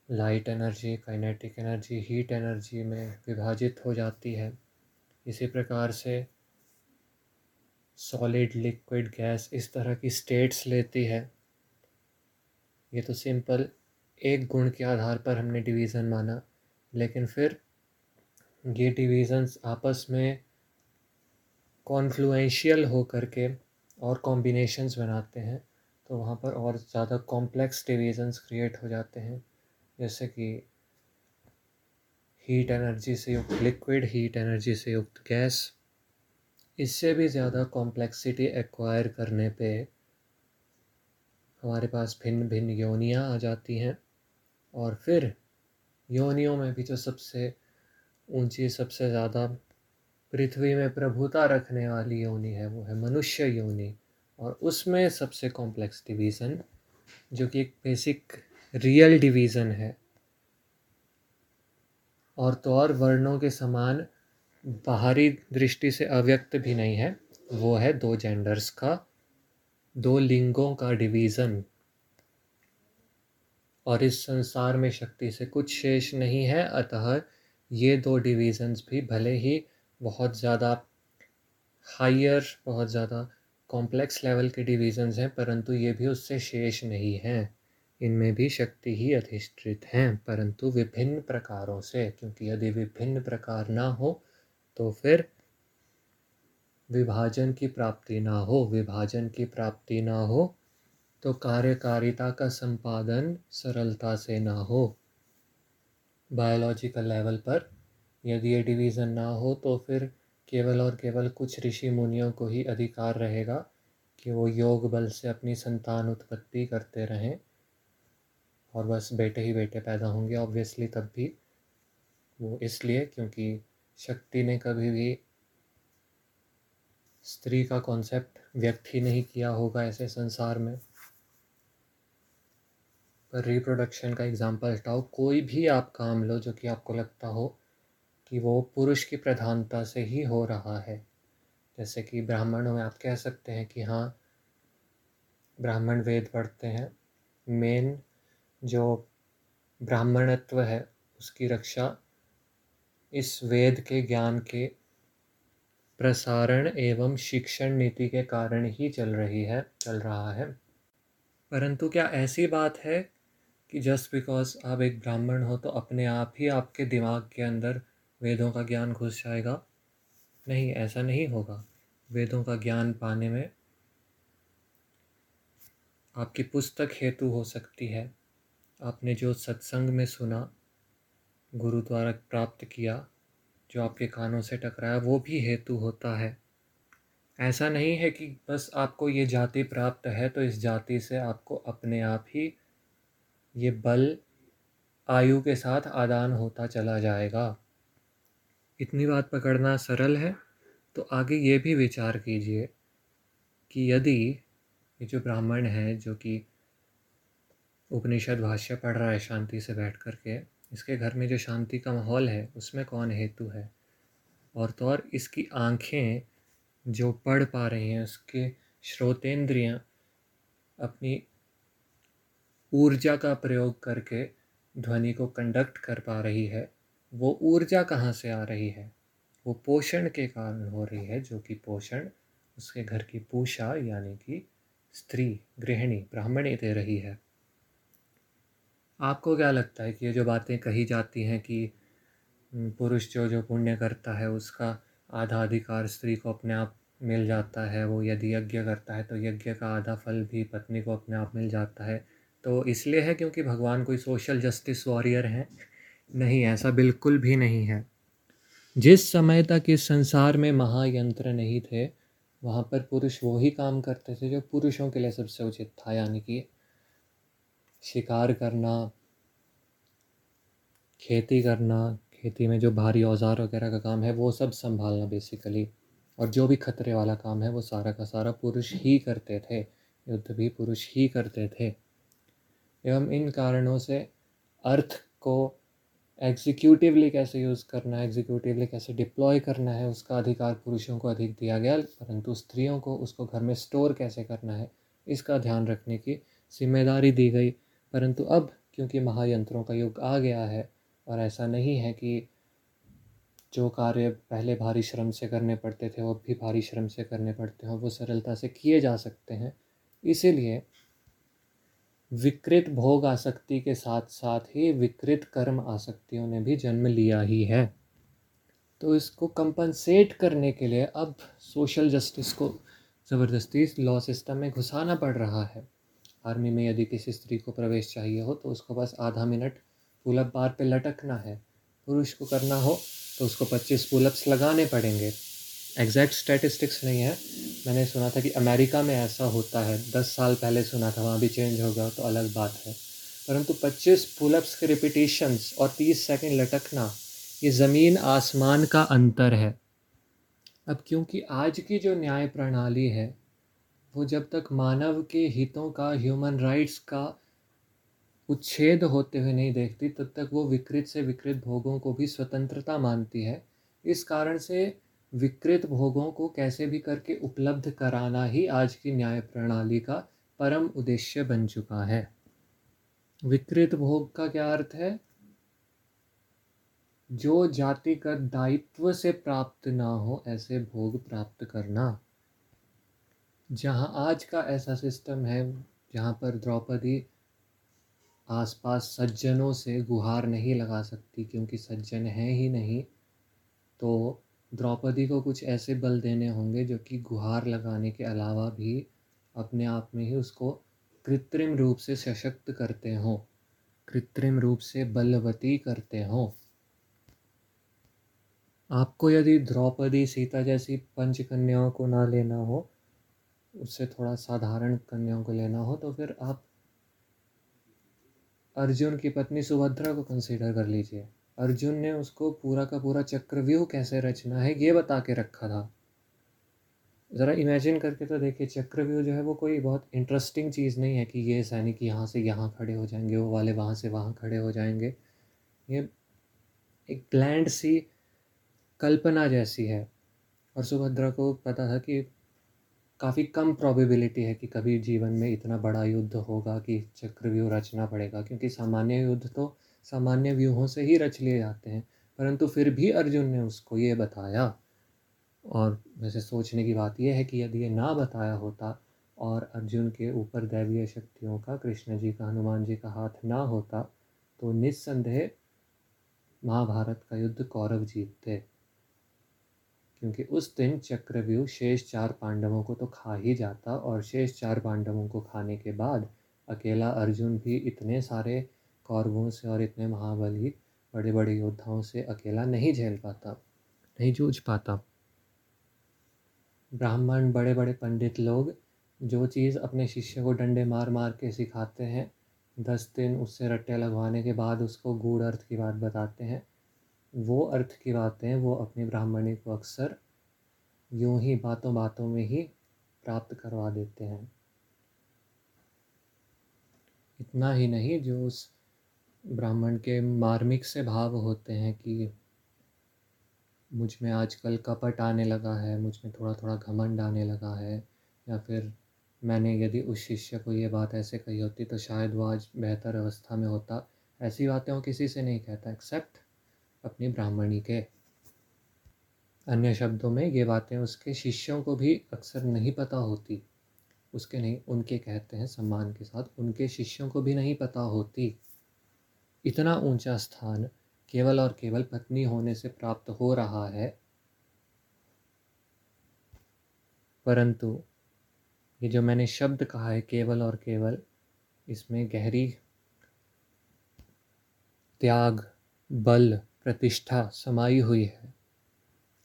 light energy kinetic energy heat energy में विभाजित हो जाती है। इसी प्रकार से सॉलिड लिक्विड गैस इस तरह की स्टेट्स लेती है। ये तो सिंपल एक गुण के आधार पर हमने डिवीज़न माना, लेकिन फिर ये डिवीज़न्स आपस में कॉन्फ्लुएंशियल हो करके और कॉम्बिनेशंस बनाते हैं तो वहाँ पर और ज़्यादा कॉम्प्लेक्स डिवीज़न्स क्रिएट हो जाते हैं, जैसे कि हीट एनर्जी से युक्त लिक्विड हीट एनर्जी से युक्त गैस इससे भी ज़्यादा कॉम्प्लेक्सिटी एक्वायर करने पे हमारे पास भिन्न भिन्न योनियाँ आ जाती हैं। और फिर योनियों में भी जो सबसे ऊँची, सबसे ज़्यादा पृथ्वी में प्रभुता रखने वाली योनि है, वो है मनुष्य योनि। और उसमें सबसे कॉम्प्लेक्स डिवीज़न जो कि एक बेसिक रियल डिवीज़न है और तो और वर्णों के समान बाहरी दृष्टि से अव्यक्त भी नहीं है। वो है दो जेंडर्स का, दो लिंगों का डिवीज़न और इस संसार में शक्ति से कुछ शेष नहीं है, अतः ये दो डिवीज़न्स भी भले ही बहुत ज़्यादा हाइयर बहुत ज़्यादा कॉम्प्लेक्स लेवल के डिविजन्स हैं, परंतु ये भी उससे शेष नहीं हैं। इनमें भी शक्ति ही अधिष्ठित हैं, परंतु विभिन्न प्रकारों से, क्योंकि यदि विभिन्न प्रकार ना हो तो फिर विभाजन की प्राप्ति ना हो, विभाजन की प्राप्ति ना हो तो कार्यकारिता का संपादन सरलता से ना हो। बायोलॉजिकल लेवल पर, यदि ये डिवीज़न ना हो तो फिर केवल और केवल कुछ ऋषि मुनियों को ही अधिकार रहेगा कि वो योग बल से अपनी संतान उत्पत्ति करते रहें। और बस बेटे ही बेटे पैदा होंगे ऑब्वियसली तब भी वो इसलिए क्योंकि शक्ति ने कभी भी स्त्री का कॉन्सेप्ट व्यक्त ही नहीं किया होगा ऐसे संसार में। पर रिप्रोडक्शन का एग्जांपल हटाओ, कोई भी आप काम लो जो कि आपको लगता हो कि वो पुरुष की प्रधानता से ही हो रहा है। जैसे कि ब्राह्मणों में आप कह सकते हैं कि हाँ ब्राह्मण वेद पढ़ते हैं मेन जो ब्राह्मणत्व है, उसकी रक्षा इस वेद के ज्ञान के प्रसारण एवं शिक्षण नीति के कारण ही चल रही है, चल रहा है। परंतु क्या ऐसी बात है कि जस्ट बिकॉज़ आप एक ब्राह्मण हो तो अपने आप ही आपके दिमाग के अंदर वेदों का ज्ञान घुस जाएगा? नहीं, ऐसा नहीं होगा। वेदों का ज्ञान पाने में आपकी पुस्तक हेतु हो सकती है। आपने जो सत्संग में सुना गुरु द्वारा प्राप्त किया, जो आपके कानों से टकराया, वो भी हेतु होता है। ऐसा नहीं है कि बस आपको ये जाति प्राप्त है तो इस जाति से आपको अपने आप ही ये बल, आयु के साथ आदान होता चला जाएगा। इतनी बात पकड़ना सरल है तो आगे ये भी विचार कीजिए कि यदि, ये जो ब्राह्मण है, जो कि उपनिषद भाष्य पढ़ रहा है शांति से बैठ कर के। इसके घर में जो शांति का माहौल है, उसमें कौन हेतु है? और तो और इसकी आँखें जो पढ़ पा रही हैं, उसके श्रोतेंद्रियाँ अपनी ऊर्जा का प्रयोग करके ध्वनि को कंडक्ट कर पा रही है, वो ऊर्जा कहाँ से आ रही है? वो पोषण के कारण हो रही है, जो कि पोषण उसके घर की पूषा यानी कि स्त्री, गृहिणी, ब्राह्मणी दे रही है। आपको क्या लगता है कि ये जो बातें कही जाती हैं कि पुरुष जो जो पुण्य करता है, उसका आधा अधिकार स्त्री को अपने आप मिल जाता है, वो यदि यज्ञ करता है तो यज्ञ का आधा फल भी पत्नी को अपने आप मिल जाता है। तो इसलिए है क्योंकि भगवान कोई सोशल जस्टिस वॉरियर हैं? नहीं, ऐसा बिल्कुल भी नहीं है। जिस समय तक इस संसार में महायंत्र नहीं थे, वहाँ पर पुरुष वो ही काम करते थे जो पुरुषों के लिए सबसे उचित था, यानी कि शिकार करना, खेती करना, खेती में जो भारी औज़ार वगैरह का काम है, वो सब संभालना बेसिकली और जो भी खतरे वाला काम है, वो सारा का सारा पुरुष ही करते थे, युद्ध भी पुरुष ही करते थे। एवं इन कारणों से अर्थ को एग्जीक्यूटिवली कैसे यूज़ करना है एग्जीक्यूटिवली कैसे डिप्लॉय करना है, उसका अधिकार पुरुषों को अधिक दिया गया, परंतु स्त्रियों को उसको घर में स्टोर कैसे करना है, इसका ध्यान रखने की ज़िम्मेदारी दी गई। परंतु अब, क्योंकि महायंत्रों का युग आ गया है और ऐसा नहीं है कि जो कार्य पहले भारी श्रम से करने पड़ते थे, वो भी भारी श्रम से करने पड़ते हैं, वो सरलता से किए जा सकते हैं। इसीलिए विकृत भोग आसक्ति के साथ साथ ही विकृत कर्म आसक्तियों ने भी जन्म लिया ही है। तो इसको कंपनसेट करने के लिए अब सोशल जस्टिस को ज़बरदस्ती लॉ सिस्टम में घुसाना पड़ रहा है। आर्मी में यदि किसी स्त्री को प्रवेश चाहिए हो तो उसको बस आधा मिनट पुलअप बार पे लटकना है। पुरुष को करना हो तो उसको पच्चीस पुलअप्स लगाने पड़ेंगे। एग्जैक्ट स्टैटिस्टिक्स नहीं है। मैंने सुना था कि अमेरिका में ऐसा होता है। दस साल पहले सुना था, वहाँ भी चेंज हो गया तो अलग बात है। परंतु पच्चीस पुलअप्स के रिपीटिशंस और तीस सेकंड लटकना, ये ज़मीन आसमान का अंतर है। अब क्योंकि आज की जो न्याय प्रणाली है वो जब तक मानव के हितों का ह्यूमन राइट्स का उच्छेद होते हुए नहीं देखती, तब तक वो विकृत से विकृत भोगों को भी स्वतंत्रता मानती है। इस कारण से विकृत भोगों को कैसे भी करके उपलब्ध कराना ही आज की न्याय प्रणाली का परम उद्देश्य बन चुका है। विकृत भोग का क्या अर्थ है? जो जातिगत दायित्व से प्राप्त ना हो, ऐसे भोग प्राप्त करना। जहाँ आज का ऐसा सिस्टम है, जहाँ पर द्रौपदी आसपास सज्जनों से गुहार नहीं लगा सकती क्योंकि सज्जन है ही नहीं तो द्रौपदी को कुछ ऐसे बल देने होंगे जो कि गुहार लगाने के अलावा भी अपने आप में ही उसको कृत्रिम रूप से सशक्त करते हों, कृत्रिम रूप से बलवती करते हों। आपको यदि द्रौपदी सीता जैसी पंचकन्याओं को ना लेना हो उससे थोड़ा साधारण कन्याओं को लेना हो तो फिर आप अर्जुन की पत्नी सुभद्रा को कंसीडर कर लीजिए। अर्जुन ने उसको पूरा का पूरा चक्रव्यूह कैसे रचना है ये बता के रखा था। ज़रा इमेजिन करके तो देखिए, चक्रव्यूह जो है वो कोई बहुत इंटरेस्टिंग चीज़ नहीं है कि ये सैनिक यहाँ से यहाँ खड़े हो जाएँगे, वो वाले वहाँ से वहाँ खड़े हो जाएँगे। ये एक प्लैंड सी कल्पना जैसी है। और सुभद्रा को पता था कि काफ़ी कम प्रोबेबिलिटी है कि कभी जीवन में इतना बड़ा युद्ध होगा कि चक्रव्यूह रचना पड़ेगा, क्योंकि सामान्य युद्ध तो सामान्य व्यूहों से ही रच लिए जाते हैं। परंतु फिर भी अर्जुन ने उसको ये बताया, और वैसे सोचने की बात यह है कि यदि ये ना बताया होता और अर्जुन के ऊपर दैवीय शक्तियों का, कृष्ण जी का, हनुमान जी का हाथ ना होता तो निस्संदेह महाभारत का युद्ध कौरव जीतते। क्योंकि उस दिन चक्रव्यूह शेष चार पांडवों को तो खा ही जाता और शेष चार पांडवों को खाने के बाद अकेला अर्जुन भी इतने सारे कौरवों से और इतने महाबली बड़े बड़े योद्धाओं से अकेला नहीं झेल पाता, नहीं जूझ पाता। ब्राह्मण बड़े बड़े पंडित लोग जो चीज़ अपने शिष्य को डंडे मार मार के सिखाते हैं, दस दिन उससे रट्टे लगवाने के बाद उसको गूढ़ अर्थ की बात बताते हैं वो अर्थ की बातें वो अपनी ब्राह्मणी को अक्सर यूँ ही बातों बातों में ही प्राप्त करवा देते हैं। इतना ही नहीं, जो उस ब्राह्मण के मार्मिक से भाव होते हैं कि मुझमें आजकल कपट आने लगा है, मुझमें थोड़ा थोड़ा घमंड आने लगा है, या फिर मैंने यदि उस शिष्य को ये बात ऐसे कही होती तो शायद वो आज बेहतर अवस्था में होता। ऐसी बातें वो किसी से नहीं कहता एक्सेप्ट अपनी ब्राह्मणी के अन्य शब्दों में ये बातें उसके शिष्यों को भी अक्सर नहीं पता होती। उसके नहीं, उनके कहते हैं सम्मान के साथ, उनके शिष्यों को भी नहीं पता होती। इतना ऊँचा स्थान केवल और केवल पत्नी होने से प्राप्त हो रहा है। परंतु ये जो मैंने शब्द कहा है, केवल और केवल, इसमें गहरी त्याग, बल प्रतिष्ठा समाई हुई है।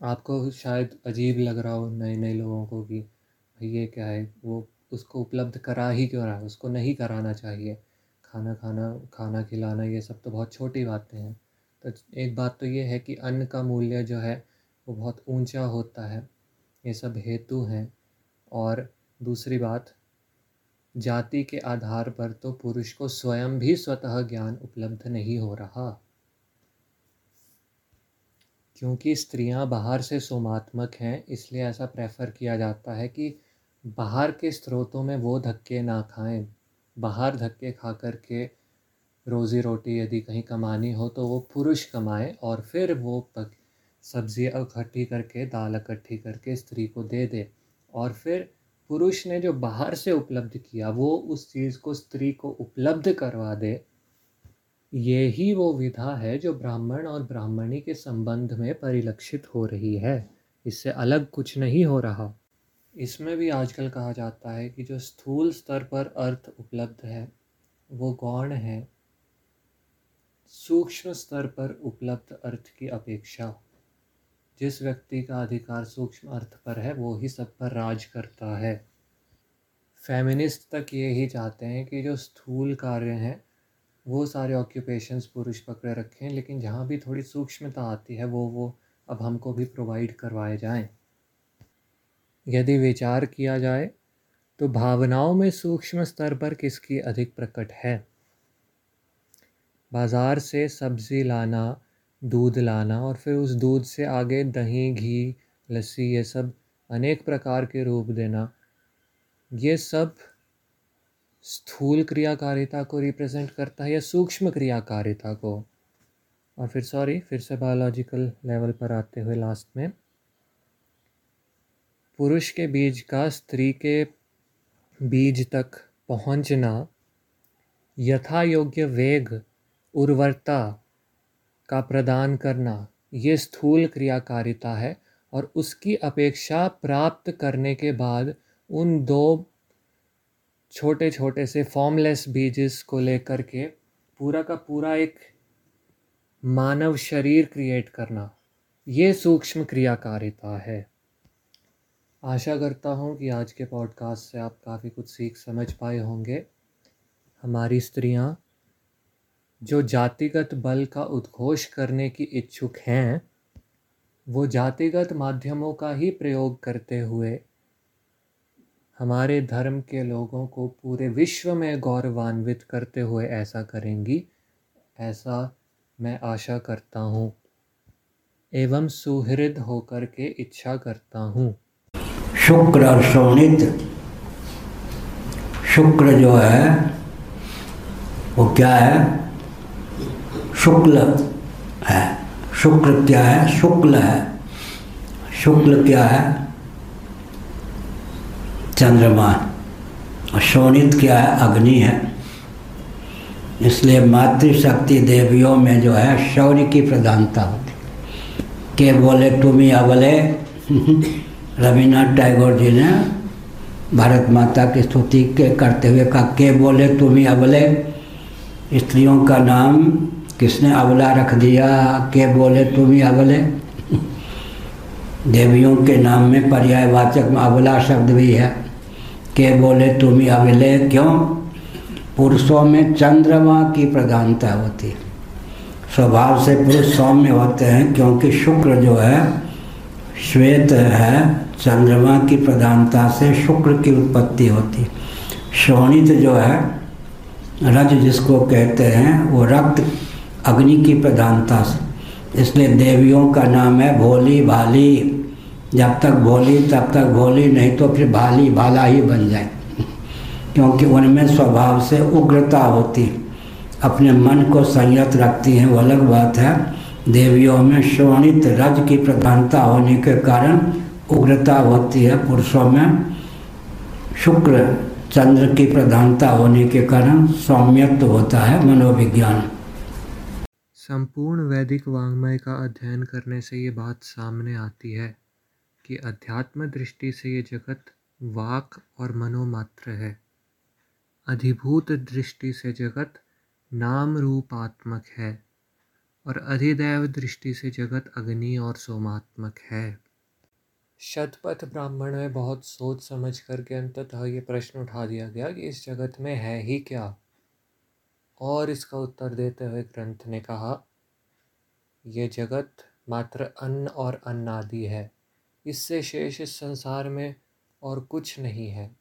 आपको शायद अजीब लग रहा हो नए नए लोगों को कि भाई ये क्या है? वो उसको उपलब्ध करा ही क्यों रहा है? उसको नहीं कराना चाहिए। खाना खाना खाना खिलाना, ये सब तो बहुत छोटी बातें हैं। तो एक बात तो ये है कि अन्न का मूल्य जो है, वो बहुत ऊँचा होता है। ये सब हेतु हैं। और दूसरी बात, जाति के आधार पर तो पुरुष को स्वयं भी स्वतः ज्ञान उपलब्ध नहीं हो रहा। क्योंकि स्त्रियाँ बाहर से सोमात्मक हैं, इसलिए ऐसा प्रेफर किया जाता है कि बाहर के स्रोतों में वो धक्के ना खाएँ। बाहर धक्के खा कर के रोज़ी रोटी यदि कहीं कमानी हो तो वो पुरुष कमाए और फिर वो पक, सब्ज़ी इकट्ठी करके, दाल इकट्ठी करके स्त्री को दे दे। और फिर पुरुष ने जो बाहर से उपलब्ध किया, वो उस चीज़ को स्त्री को उपलब्ध करवा दे ये ही वो विधा है जो ब्राह्मण और ब्राह्मणी के संबंध में परिलक्षित हो रही है। इससे अलग कुछ नहीं हो रहा। इसमें भी आजकल कहा जाता है कि जो स्थूल स्तर पर अर्थ उपलब्ध है, वो गौण है। सूक्ष्म स्तर पर उपलब्ध अर्थ की अपेक्षा। जिस व्यक्ति का अधिकार सूक्ष्म अर्थ पर है, वो ही सब पर राज करता है। फेमिनिस्ट तक ये ही चाहते हैं कि जो स्थूल कार्य हैं वो सारे ऑक्यूपेशंस पुरुष पकड़े रखे हैं, लेकिन जहाँ भी थोड़ी सूक्ष्मता आती है, वो वो अब हमको भी प्रोवाइड करवाए जाएँ। यदि विचार किया जाए तो भावनाओं में सूक्ष्म स्तर पर किसकी अधिक प्रकट है? बाज़ार से सब्ज़ी लाना, दूध लाना और फिर उस दूध से आगे दही, घी, लस्सी, ये सब अनेक प्रकार के रूप देना, ये सब स्थूल क्रियाकारिता को रिप्रेजेंट करता है या सूक्ष्म क्रियाकारिता को? और फिर सॉरी फिर से बायोलॉजिकल लेवल पर आते हुए लास्ट में। पुरुष के बीज का स्त्री के बीज तक पहुँचना यथा योग्य वेग, उर्वरता का प्रदान करना, ये स्थूल क्रियाकारिता है और उसकी अपेक्षा प्राप्त करने के बाद उन दो छोटे छोटे से फॉर्मलेस बीजेस को लेकर के पूरा का पूरा एक मानव शरीर क्रिएट करना, ये सूक्ष्म क्रियाकारिता है। आशा करता हूँ कि आज के पॉडकास्ट से आप काफ़ी कुछ सीख समझ पाए होंगे। हमारी स्त्रियाँ, जो जातिगत बल का उद्घोष करने की इच्छुक हैं, वो जातिगत माध्यमों का ही प्रयोग करते हुए हमारे धर्म के लोगों को पूरे विश्व में गौरवान्वित करते हुए ऐसा करेंगी, ऐसा मैं आशा करता हूँ। एवं सुहृद होकर के इच्छा करता हूँ। शुक्र और शोणित, शुक्र जो है, वो क्या है? शुक्ल है। शुक्र क्या है? शुक्ल है। शुक्ल क्या है? चंद्रमा शोणित क्या है? अग्नि है। इसलिए मातृशक्ति देवियों में जो है शौर्य की प्रधानता होती के बोले तुम्हें अबले रविनाथ टैगोर जी ने भारत माता की स्तुति के करते हुए कहा, के बोले तुम्हें अबले स्त्रियों का नाम किसने अबला रख दिया? के बोले तुम्हें अबले देवियों के नाम में पर्यायवाचक में अबला शब्द भी है। के बोले तुम्हें अबले क्यों? पुरुषों में चंद्रमा की प्रधानता होती। है स्वभाव से पुरुष सौम्य होते हैं, क्योंकि शुक्र जो है, श्वेत है, चंद्रमा की प्रधानता से शुक्र की उत्पत्ति होती। शोणित जो है, रज जिसको कहते हैं, वो रक्त अग्नि की प्रधानता से। इसलिए देवियों का नाम है भोली भाली। जब तक भोली, तब तक भोली, नहीं तो फिर भाली, भाला ही बन जाए। क्योंकि उनमें स्वभाव से उग्रता होती अपने मन को संयत रखती हैं। वो अलग बात है। देवियों में शोणित रज की प्रधानता होने के कारण उग्रता होती है। पुरुषों में शुक्र, चंद्र की प्रधानता होने के कारण सौम्यत्व होता है मनोविज्ञान। संपूर्ण वैदिक वाङ्मय का अध्ययन करने से ये बात सामने आती है। कि अध्यात्म दृष्टि से ये जगत वाक और मनोमात्र है। अधिभूत दृष्टि से जगत नाम रूपात्मक है और अधिदैव दृष्टि से जगत अग्नि और सोमात्मक है। शतपथ ब्राह्मण में बहुत सोच समझ करके अंततः ये प्रश्न उठा दिया गया कि इस जगत में है ही क्या? और इसका उत्तर देते हुए ग्रंथ ने कहा यह जगत मात्र अन्न और अन्नादि है। इससे शेष इस संसार में और कुछ नहीं है।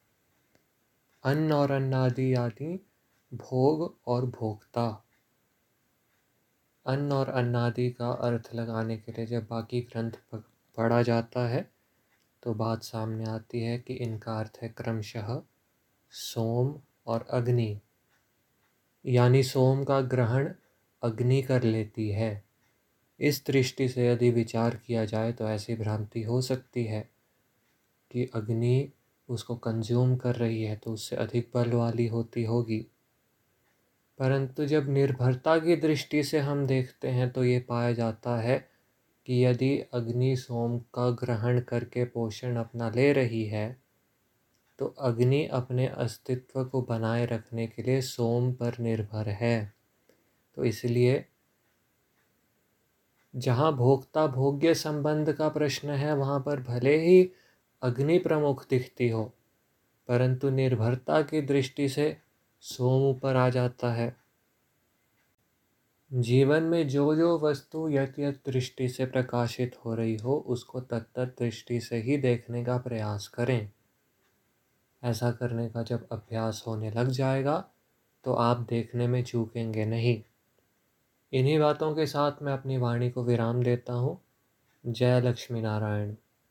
अन्न और अन्नादि आदि भोग और भोक्ता। अन्न और अन्नादि का अर्थ लगाने के लिए जब बाकी ग्रंथ पढ़ा जाता है तो बात सामने आती है कि इनका अर्थ है क्रमशः सोम और अग्नि। यानी सोम का ग्रहण अग्नि कर लेती है। इस दृष्टि से यदि विचार किया जाए तो ऐसी भ्रांति हो सकती है कि अग्नि उसको कंज्यूम कर रही है तो उससे अधिक बल वाली होती होगी। परंतु जब निर्भरता की दृष्टि से हम देखते हैं तो ये पाया जाता है कि यदि अग्नि सोम का ग्रहण करके पोषण अपना ले रही है तो अग्नि अपने अस्तित्व को बनाए रखने के लिए सोम पर निर्भर है। तो इसलिए जहाँ भोक्ता भोग्य संबंध का प्रश्न है, वहाँ पर भले ही अग्नि प्रमुख दिखती हो, परंतु निर्भरता की दृष्टि से सोम ऊपर आ जाता है। जीवन में जो जो वस्तु यत यत दृष्टि से प्रकाशित हो रही हो, उसको तत्त दृष्टि से ही देखने का प्रयास करें। ऐसा करने का जब अभ्यास होने लग जाएगा तो आप देखने में चूकेंगे नहीं। इन्हीं बातों के साथ मैं अपनी वाणी को विराम देता हूँ। जय लक्ष्मी नारायण।